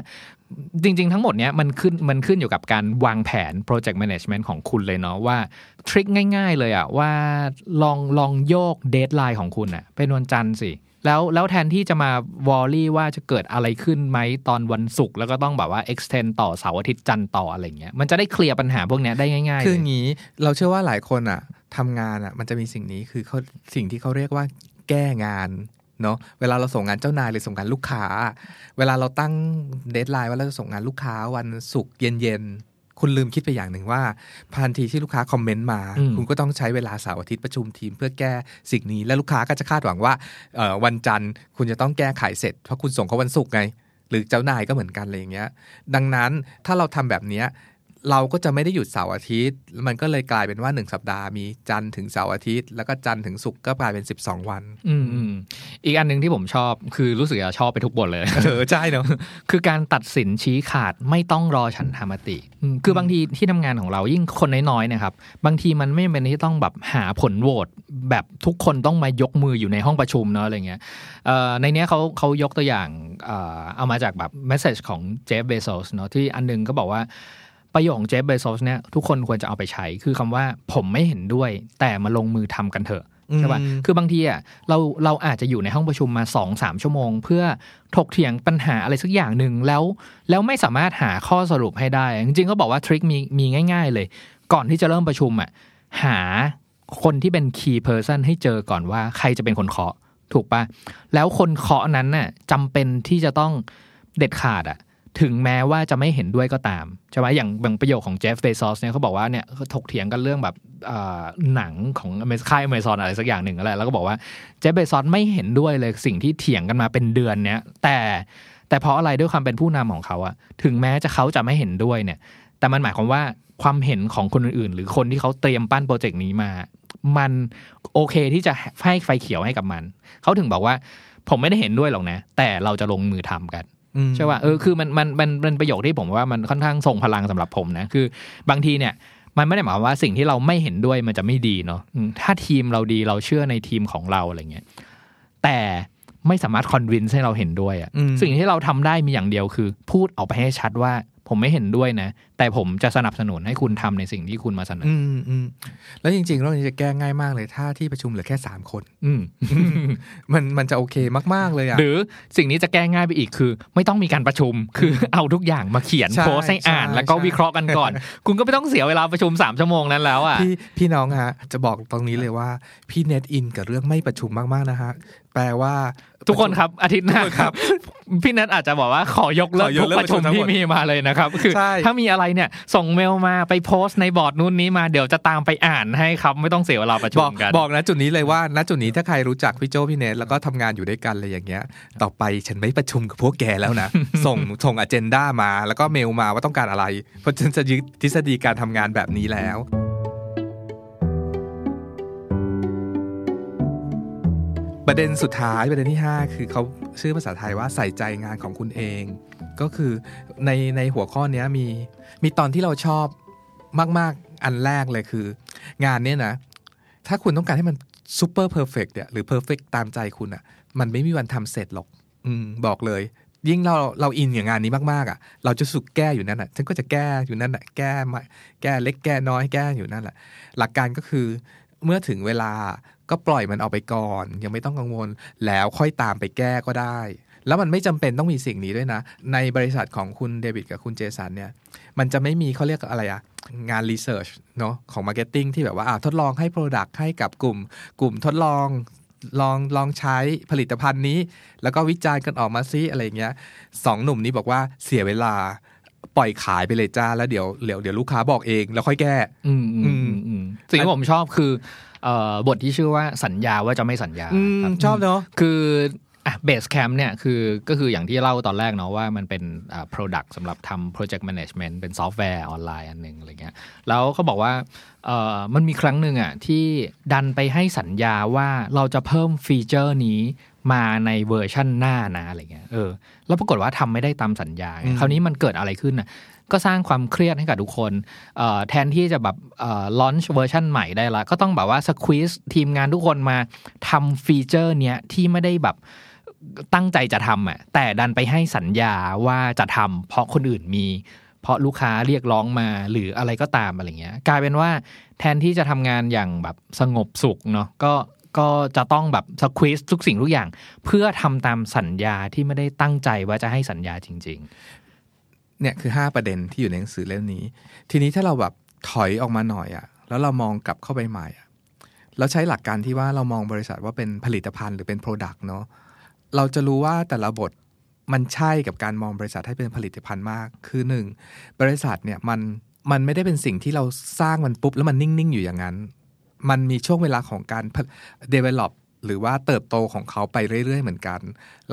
จริง ๆ ทั้งหมดเนี้ยมันขึ้นมันขึ้นอยู่กับการวางแผน project management ของคุณเลยเนาะว่า trick ง่าย ๆ เลยอะว่าลองลองโยก deadline ของคุณอะเป็นวันจันทร์สิแล้วแล้วแทนที่จะมา worry ว่าจะเกิดอะไรขึ้นไหมตอนวันศุกร์แล้วก็ต้องแบบว่า extend ต่อเสาร์อาทิตย์จันทร์ต่ออะไรเงี้ยมันจะได้เคลียร์ปัญหาพวกเนี้ยได้ง่ายๆ คืออย่างนี้เราเชื่อว่าหลายคนอะ ทำงานอะมันจะมีสิ่งนี้คือเขาสิ่งที่เขาเรียกว่าแก้งานเนาะเวลาเราส่งงานเจ้านายหรือส่งงานลูกค้า เวลาเราตั้ง deadline ว่าเราจะส่งงานลูกค้าวันศุกร์เย็นๆ คุณลืมคิดไปอย่างหนึ่งว่าทันทีที่ลูกค้าคอมเมนต์มาอืมคุณก็ต้องใช้เวลาเสาร์อาทิตย์ประชุมทีมเพื่อแก้สิ่งนี้ และลูกค้าก็จะคาดหวังว่าเอ่อวันจันทร์คุณจะต้องแก้ไขเสร็จ เพราะคุณส่งเขาวันศุกร์ไง หรือเจ้านายก็เหมือนกันอะไรอย่างเงี้ย ดังนั้นถ้าเราทำแบบเนี้ย เราก็จะไม่ได้หยุดเสาร์อาทิตย์ มันก็เลยกลายเป็นว่า 1 สัปดาห์มีจันทร์ถึงเสาร์อาทิตย์ แล้วก็จันทร์ถึงศุกร์ก็กลายเป็น 12 วัน อืมอืมอีกอันหนึ่งที่ผมชอบคือรู้สึกจะชอบไปทุกบทเลยเออใช่เนาะคือการตัดสินชี้ขาดไม่ต้องรอฉันธรรมติอืมคือบางทีที่ทำงานของเรายิ่งคนน้อยๆเนะครับ บางทีมันไม่จำเป็นที่ต้องแบบหาผลโหวตแบบทุกคนต้องมายกมืออยู่ในห้องประชุมเนาะอะไรเงี้ยเอ่อในเนี้ยเขาเขายกตัวอย่างเอ่อเอามาจากแบบเมสเซจของเจฟเบโซสเนาะที่อันหนึงก็บอกว่า ประโยคของเจฟเบโซสเนี่ยทุกคนควรจะเอาไปใช้ คือคำว่าผมไม่เห็นด้วย แต่มาลงมือทำกันเถอะใช่ป่ะอืมคือบางทีอะเราเราอาจจะอยู่ในห้องประชุมมา2อสามชั่วโมง เพื่อถกเถียงปัญหาอะไรสักอย่างหนึ่งแล้ว แล้วไม่สามารถหาข้อสรุปให้ได้ จริงๆก็บอกว่าทริคมีมีง่าย ๆ เลย ก่อนที่จะเริ่มประชุมอะหาคนที่เป็น key person ให้เจอก่อนว่าใครจะเป็นคนเคาะถูกป่ะแล้วคนเคาะนั้นน่ะจำเป็นที่จะต้องเด็ดขาดอะ ถึงแม้ว่าจะไม่เห็นด้วยก็ตามใช่ไหมอย่างบางประโยคของเจฟเบซอสเนี่ยเขาบอกว่าเนี่ยถกเถียงกันเรื่องแบบหนังของอเมริค่ายอเมซอนอะไรสักอย่างหนึ่งอะไรแล้วก็บอกว่าเจฟเบซอสไม่เห็นด้วยเลยสิ่งที่เถียงกันมาเป็นเดือนเนี้ยแต่แต่เพราะอะไรด้วยความเป็นผู้นำของเขาอะถึงแม้จะเขาจะไม่เห็นด้วยเนี่ย แต่มันหมายความว่าความเห็นของคนอื่น ๆ หรือคนที่เขาเตรียมปั้นโปรเจกต์นี้มา มันโอเคที่จะให้ไฟเขียวให้กับมัน เขาถึงบอกว่าผมไม่ได้เห็นด้วยหรอกนะ แต่เราจะลงมือทำกัน ใช่ป่ะเออคือมันมันมันเป็นประโยคที่ผมว่ามันค่อนข้างทรงพลังสำหรับผมนะคือบางทีเนี่ยมันไม่ได้หมายความว่าสิ่งที่เราไม่เห็นด้วยมันจะไม่ดีเนาะอืมถ้าทีมเราดีเราเชื่อในทีมของเราอะไรเงี้ยแต่ไม่สามารถคอนวินให้เราเห็นด้วยอะอืมสิ่งที่เราทำได้มีอย่างเดียวคือ พูดออกไปให้ชัดว่า ผมไม่เห็นด้วยนะ แต่ผมจะสนับสนุนให้คุณทำในสิ่งที่คุณมาเสนออืมอืมแล้วจริงๆเรื่องนี้จะแก้ง่ายมากเลย ถ้าที่ประชุมเหลือแค่สามคน อืมมันมันจะโอเคมากๆเลยอะหรือสิ่งนี้จะแก้ง่ายไปอีกคือ ไม่ต้องมีการประชุมคือเอาทุกอย่างมาเขียนใช่โพสต์ให้อ่านใช่แล้วก็ใช่วิเคราะห์กันก่อน คุณก็ไม่ต้องเสียเวลาประชุมสามชั่วโมงนั้นแล้วอะพี่พี่น้องฮะจะบอกตรงนี้เลยว่าพี่เน็ตอินกับเรื่องไม่ประชุมมากๆนะฮะแปลว่า ทุกคนครับอาทิตย์หน้าครับ พี่นัทอาจจะบอกว่าขอยกเลิกขอยทุกกเลิกประชุมประชุมทั้งหที่มดมีมาเลยนะครับคือใช่ถ้ามีอะไรเนี่ยส่งเมลมาไปโพสต์ในบอร์ดนู้นนี้มาเดี๋ยวจะตามไปอ่านให้ครับไม่ต้องเสียเวลาประชุบมอกกันบอกนะจุดนี้เลยว่าณจุดนี้ถ้าใครรู้จักพี่โจพี่เนทแล้วก็ทำงานอยู่ด้วยกันเลยอย่างเงี้ย ต่อไปฉันไม่ประชุมกับพวกแกแล้วนะส่งส่งอเจนดามา แล้วก็เมลมาว่าต้องการอะไร เพราะฉันจะยึดทฤษฎีการทำงานแบบนี้แล้ว ประเด็นสุดท้ายประเด็นที่ 5 คือเขาชื่อภาษาไทยว่าใส่ใจงานของคุณเอง ก็คือในในหัวข้อเนี้ยมีมีตอนที่เราชอบมาก ๆ อันแรกเลยคือ งานเนี้ยนะ ถ้าคุณต้องการให้มัน super perfect เนี่ยหรือ perfect ตามใจคุณอะ่ะ มันไม่มีวันทำเสร็จหรอก อืม บอกเลย ยิ่งเราเราอินอย่างงานนี้มากๆอะ่ะ เราจะสุกแก้อยู่นั่นแหะฉันก็จะแก้อยู่นั่นแหละแก้มาแก้เล็กแก้น้อยแก้อยู่นั่นแหละหลักการก็คือเมื่อถึงเวลา ก็ปล่อยมันออกไปก่อน ยังไม่ต้องกังวลแล้วค่อยตามไปแก้ก็ได้ แล้วมันไม่จำเป็นต้องมีสิ่งนี้ด้วยนะ ในบริษัทของคุณเดวิดกับคุณเจสันเนี่ยมันจะไม่มีเขาเรียกอะไรอะงาน research เนาะของ marketing ที่แบบว่าอ่าทดลองให้ Product ให้กับกลุ่ม กลุ่มทดลองลองลองใช้ผลิตภัณฑ์นี้ แล้วก็วิจารณ์กันออกมาซิอะไรเงี้ยสองหนุ่มนี้บอกว่าเสียเวลาปล่อยขายไปเลยจ้าแล้วเดี๋ยวเดี๋ยวเดี๋ยวลูกค้าบอกเองแล้วค่อยแก้ อืมอืมอืมอืมสิ่งที่ผมชอบคือเอ่อ บทที่ชื่อว่าสัญญาว่าจะไม่สัญญาอืมครับชอบเนาะคืออะ Basecamp เนี่ยคือก็คืออย่างที่เล่าตอนแรกเนาะว่ามันเป็นอ่า product สำหรับทำ project management เป็นซอฟต์แวร์ออนไลน์อันหนึ่งอะไรเงี้ยแล้วเขาบอกว่าเอ่อมันมีครั้งหนึ่งอะที่ดันไปให้สัญญาว่าเราจะเพิ่มฟีเจอร์นี้มาในเวอร์ชั่นหน้านะอะไรเงี้ยเออแล้วปรากฏว่าทำไม่ได้ตามสัญญาไงอืมคราวนี้มันเกิดอะไรขึ้นอะ ก็สร้างความเครียดให้กับทุกคนแทนที่จะแบบ launch เวอร์ชันใหม่ได้ละ ก็ต้องแบบว่า squeeze ทีมงานทุกคนมาทำฟีเจอร์เนี้ยที่ไม่ได้แบบตั้งใจจะทำอะแต่ดันไปให้สัญญาว่าจะทำเพราะคนอื่นมี เพราะลูกค้าเรียกร้องมาหรืออะไรก็ตามอะไรเงี้ย กลายเป็นว่าแทนที่จะทำงานอย่างแบบสงบสุขเนาะก็ก็จะต้องแบบสควีซทุกสิ่งทุกอย่าง เพื่อทำตามสัญญาที่ไม่ได้ตั้งใจว่าจะให้สัญญาจริง เนี่ยคือ 5 ประเด็นที่อยู่ในหนังสือเล่มนี้ ทีนี้ถ้าเราแบบถอยออกมาหน่อยอะแล้วเรามองกลับเข้าไปใหม่อะแล้วใช้หลักการที่ว่าเรามองบริษัทว่าเป็นผลิตภัณฑ์หรือเป็น Product เนาะเราจะรู้ว่าแต่ละบทมันใช่กับการมองบริษัทให้เป็นผลิตภัณฑ์มาก คือหนึ่งบริษัทเนี่ยมันมันไม่ได้เป็นสิ่งที่เราสร้างมันปุ๊บ แล้วมันนิ่ง ๆ อยู่อย่างนั้น มันมีช่วงเวลาของการ develop หรือว่าเติบโตของเขาไปเรื่อย ๆ เหมือนกัน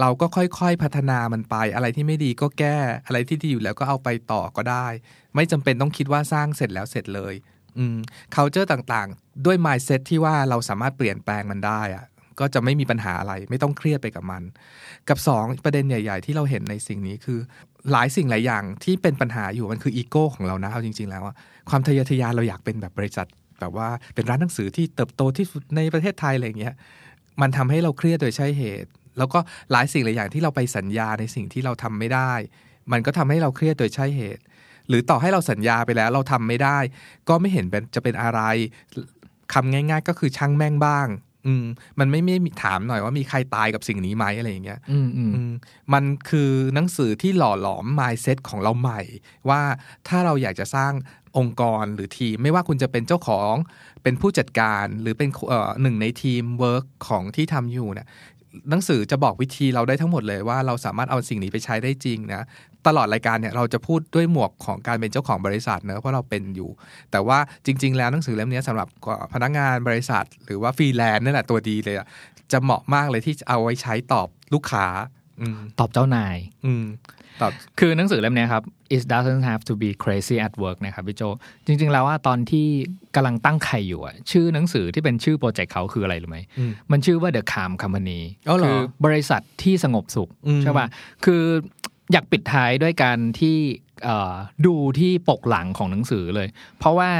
เราก็ค่อยๆพัฒนามันไปอะไรที่ไม่ดีก็แก้อะไรที่ดีอยู่แล้วก็เอาไปต่อก็ได้ ไม่จำเป็นต้องคิดว่าสร้างเสร็จแล้วเสร็จเลยอืม culture ต่างๆ ด้วย mindset ที่ว่าเราสามารถเปลี่ยนแปลงมันได้อะก็จะไม่มีปัญหาอะไร ไม่ต้องเครียดไปกับมัน กับสองประเด็นใหญ่ ๆ ที่เราเห็นในสิ่งนี้คือ หลายสิ่งหลายอย่างที่เป็นปัญหาอยู่มันคืออีโก้ของเรานะเอาจริง ๆ แล้วความทะเยอทะยานเราอยากเป็นแบบบริษัทแบบว่าเป็นร้านหนังสือที่เติบโตที่สุดในประเทศไทยอะไรอย่างเงี้ย มันทำให้เราเครียดโดยใช่เหตุ แล้วก็หลายสิ่งหลายอย่างที่เราไปสัญญาในสิ่งที่เราทำไม่ได้ มันก็ทำให้เราเครียดโดยใช่เหตุ หรือต่อให้เราสัญญาไปแล้วเราทำไม่ได้ ก็ไม่เห็นเป็นจะเป็นอะไรคำง่าย ๆ ก็คือช่างแม่งบ้าง อืม มันไม่ไม่มีถามหน่อยว่ามีใครตายกับสิ่งนี้ไหมอะไรอย่างเงี้ยๆอืมอืมอืมมันคือหนังสือที่หล่อหลอม mindset ของเราใหม่ ว่าถ้าเราอยากจะสร้าง องค์กรหรือทีม ไม่ว่าคุณจะเป็นเจ้าของเป็นผู้จัดการหรือเป็นเอ่อหนึ่งในทีมเวิร์กของที่ทำอยู่เนี่ยหนังสือจะบอกวิธีเราได้ทั้งหมดเลยว่าเราสามารถเอาสิ่งนี้ไปใช้ได้จริงนะตลอดรายการเนี่ยเราจะพูดด้วยหมวกของการเป็นเจ้าของบริษัทเนอะเพราะเราเป็นอยู่ แต่ว่าจริง ๆ แล้วหนังสือเล่มนี้สำหรับพนักงานบริษัท หรือว่าฟรีแลนซ์นี่แหละตัวดีเลยอะจะเหมาะมากเลยที่จะเอาไว้ใช้ตอบลูกค้าอืมตอบเจ้านาย อืมตอบ คือหนังสือเล่มเนี้ยครับ it doesn't have to be crazy at work นะครับพี่โจ จริง ๆ แล้วว่าตอนที่กำลังตั้งไข่อยู่อะชื่อหนังสือที่เป็นชื่อโปรเจกต์เขาคืออะไรรู้ไหมอืมมันชื่อว่า The Calm Company อ๋อเหรอคือบริษัทที่สงบสุขอืมใช่ป่ะ คืออยากปิดท้ายด้วยการที่เอ่อดูที่ปกหลังของหนังสือเลย เพราะว่า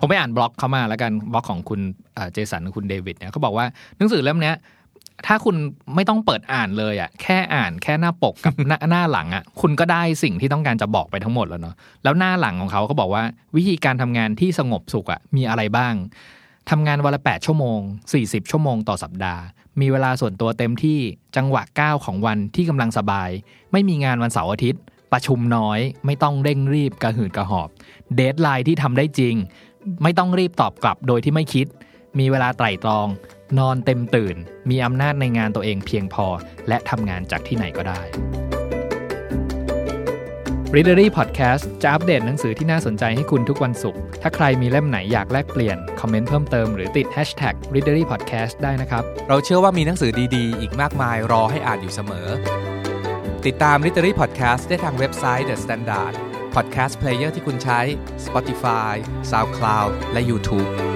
ผมไปอ่านบล็อกเขามาแล้วกันบล็อกของคุณเอ่อเจสันคุณเดวิดเนี่ยเขาบอกว่าหนังสือเล่มเนี้ย ถ้าคุณไม่ต้องเปิดอ่านเลยอะแค่อ่านแค่หน้าปกกับหน้าหน้าหลังอะคุณก็ได้สิ่งที่ต้องการจะบอกไปทั้งหมดแล้วเนาะแล้วหน้าหลังของเขาก็บอกว่า วิธีการทำงานที่สงบสุขอะมีอะไรบ้างทำงานวันละ 8 ชั่วโมง 40 ชั่วโมงต่อสัปดาห์ มีเวลาส่วนตัวเต็มที่จังหวะก้าของวันที่กำลังสบาย ไม่มีงานวันเสาร์อาทิตย์ ประชุมน้อย ไม่ต้องเร่งรีบกระหืดกระหอบ deadline ที่ทำได้จริง ไม่ต้องรีบตอบกลับโดยที่ไม่คิด มีเวลาไตร่ตรอง นอนเต็มตื่น มีอำนาจในงานตัวเองเพียงพอ และทำงานจากที่ไหนก็ได้ Readery Podcast จะอัปเดตหนังสือที่น่าสนใจให้คุณทุกวันศุกร์ ถ้าใครมีเล่มไหนอยากแลกเปลี่ยน คอมเมนต์เพิ่มเติมหรือติด Hashtag Readery Podcast ได้นะครับ เราเชื่อว่ามีหนังสือดีๆ อีกมากมายรอให้อ่านอยู่เสมอ ติดตาม Literary Podcast ได้ทางเว็บไซต์ The Standard Podcast Player ที่คุณใช้ Spotify SoundCloud และ YouTube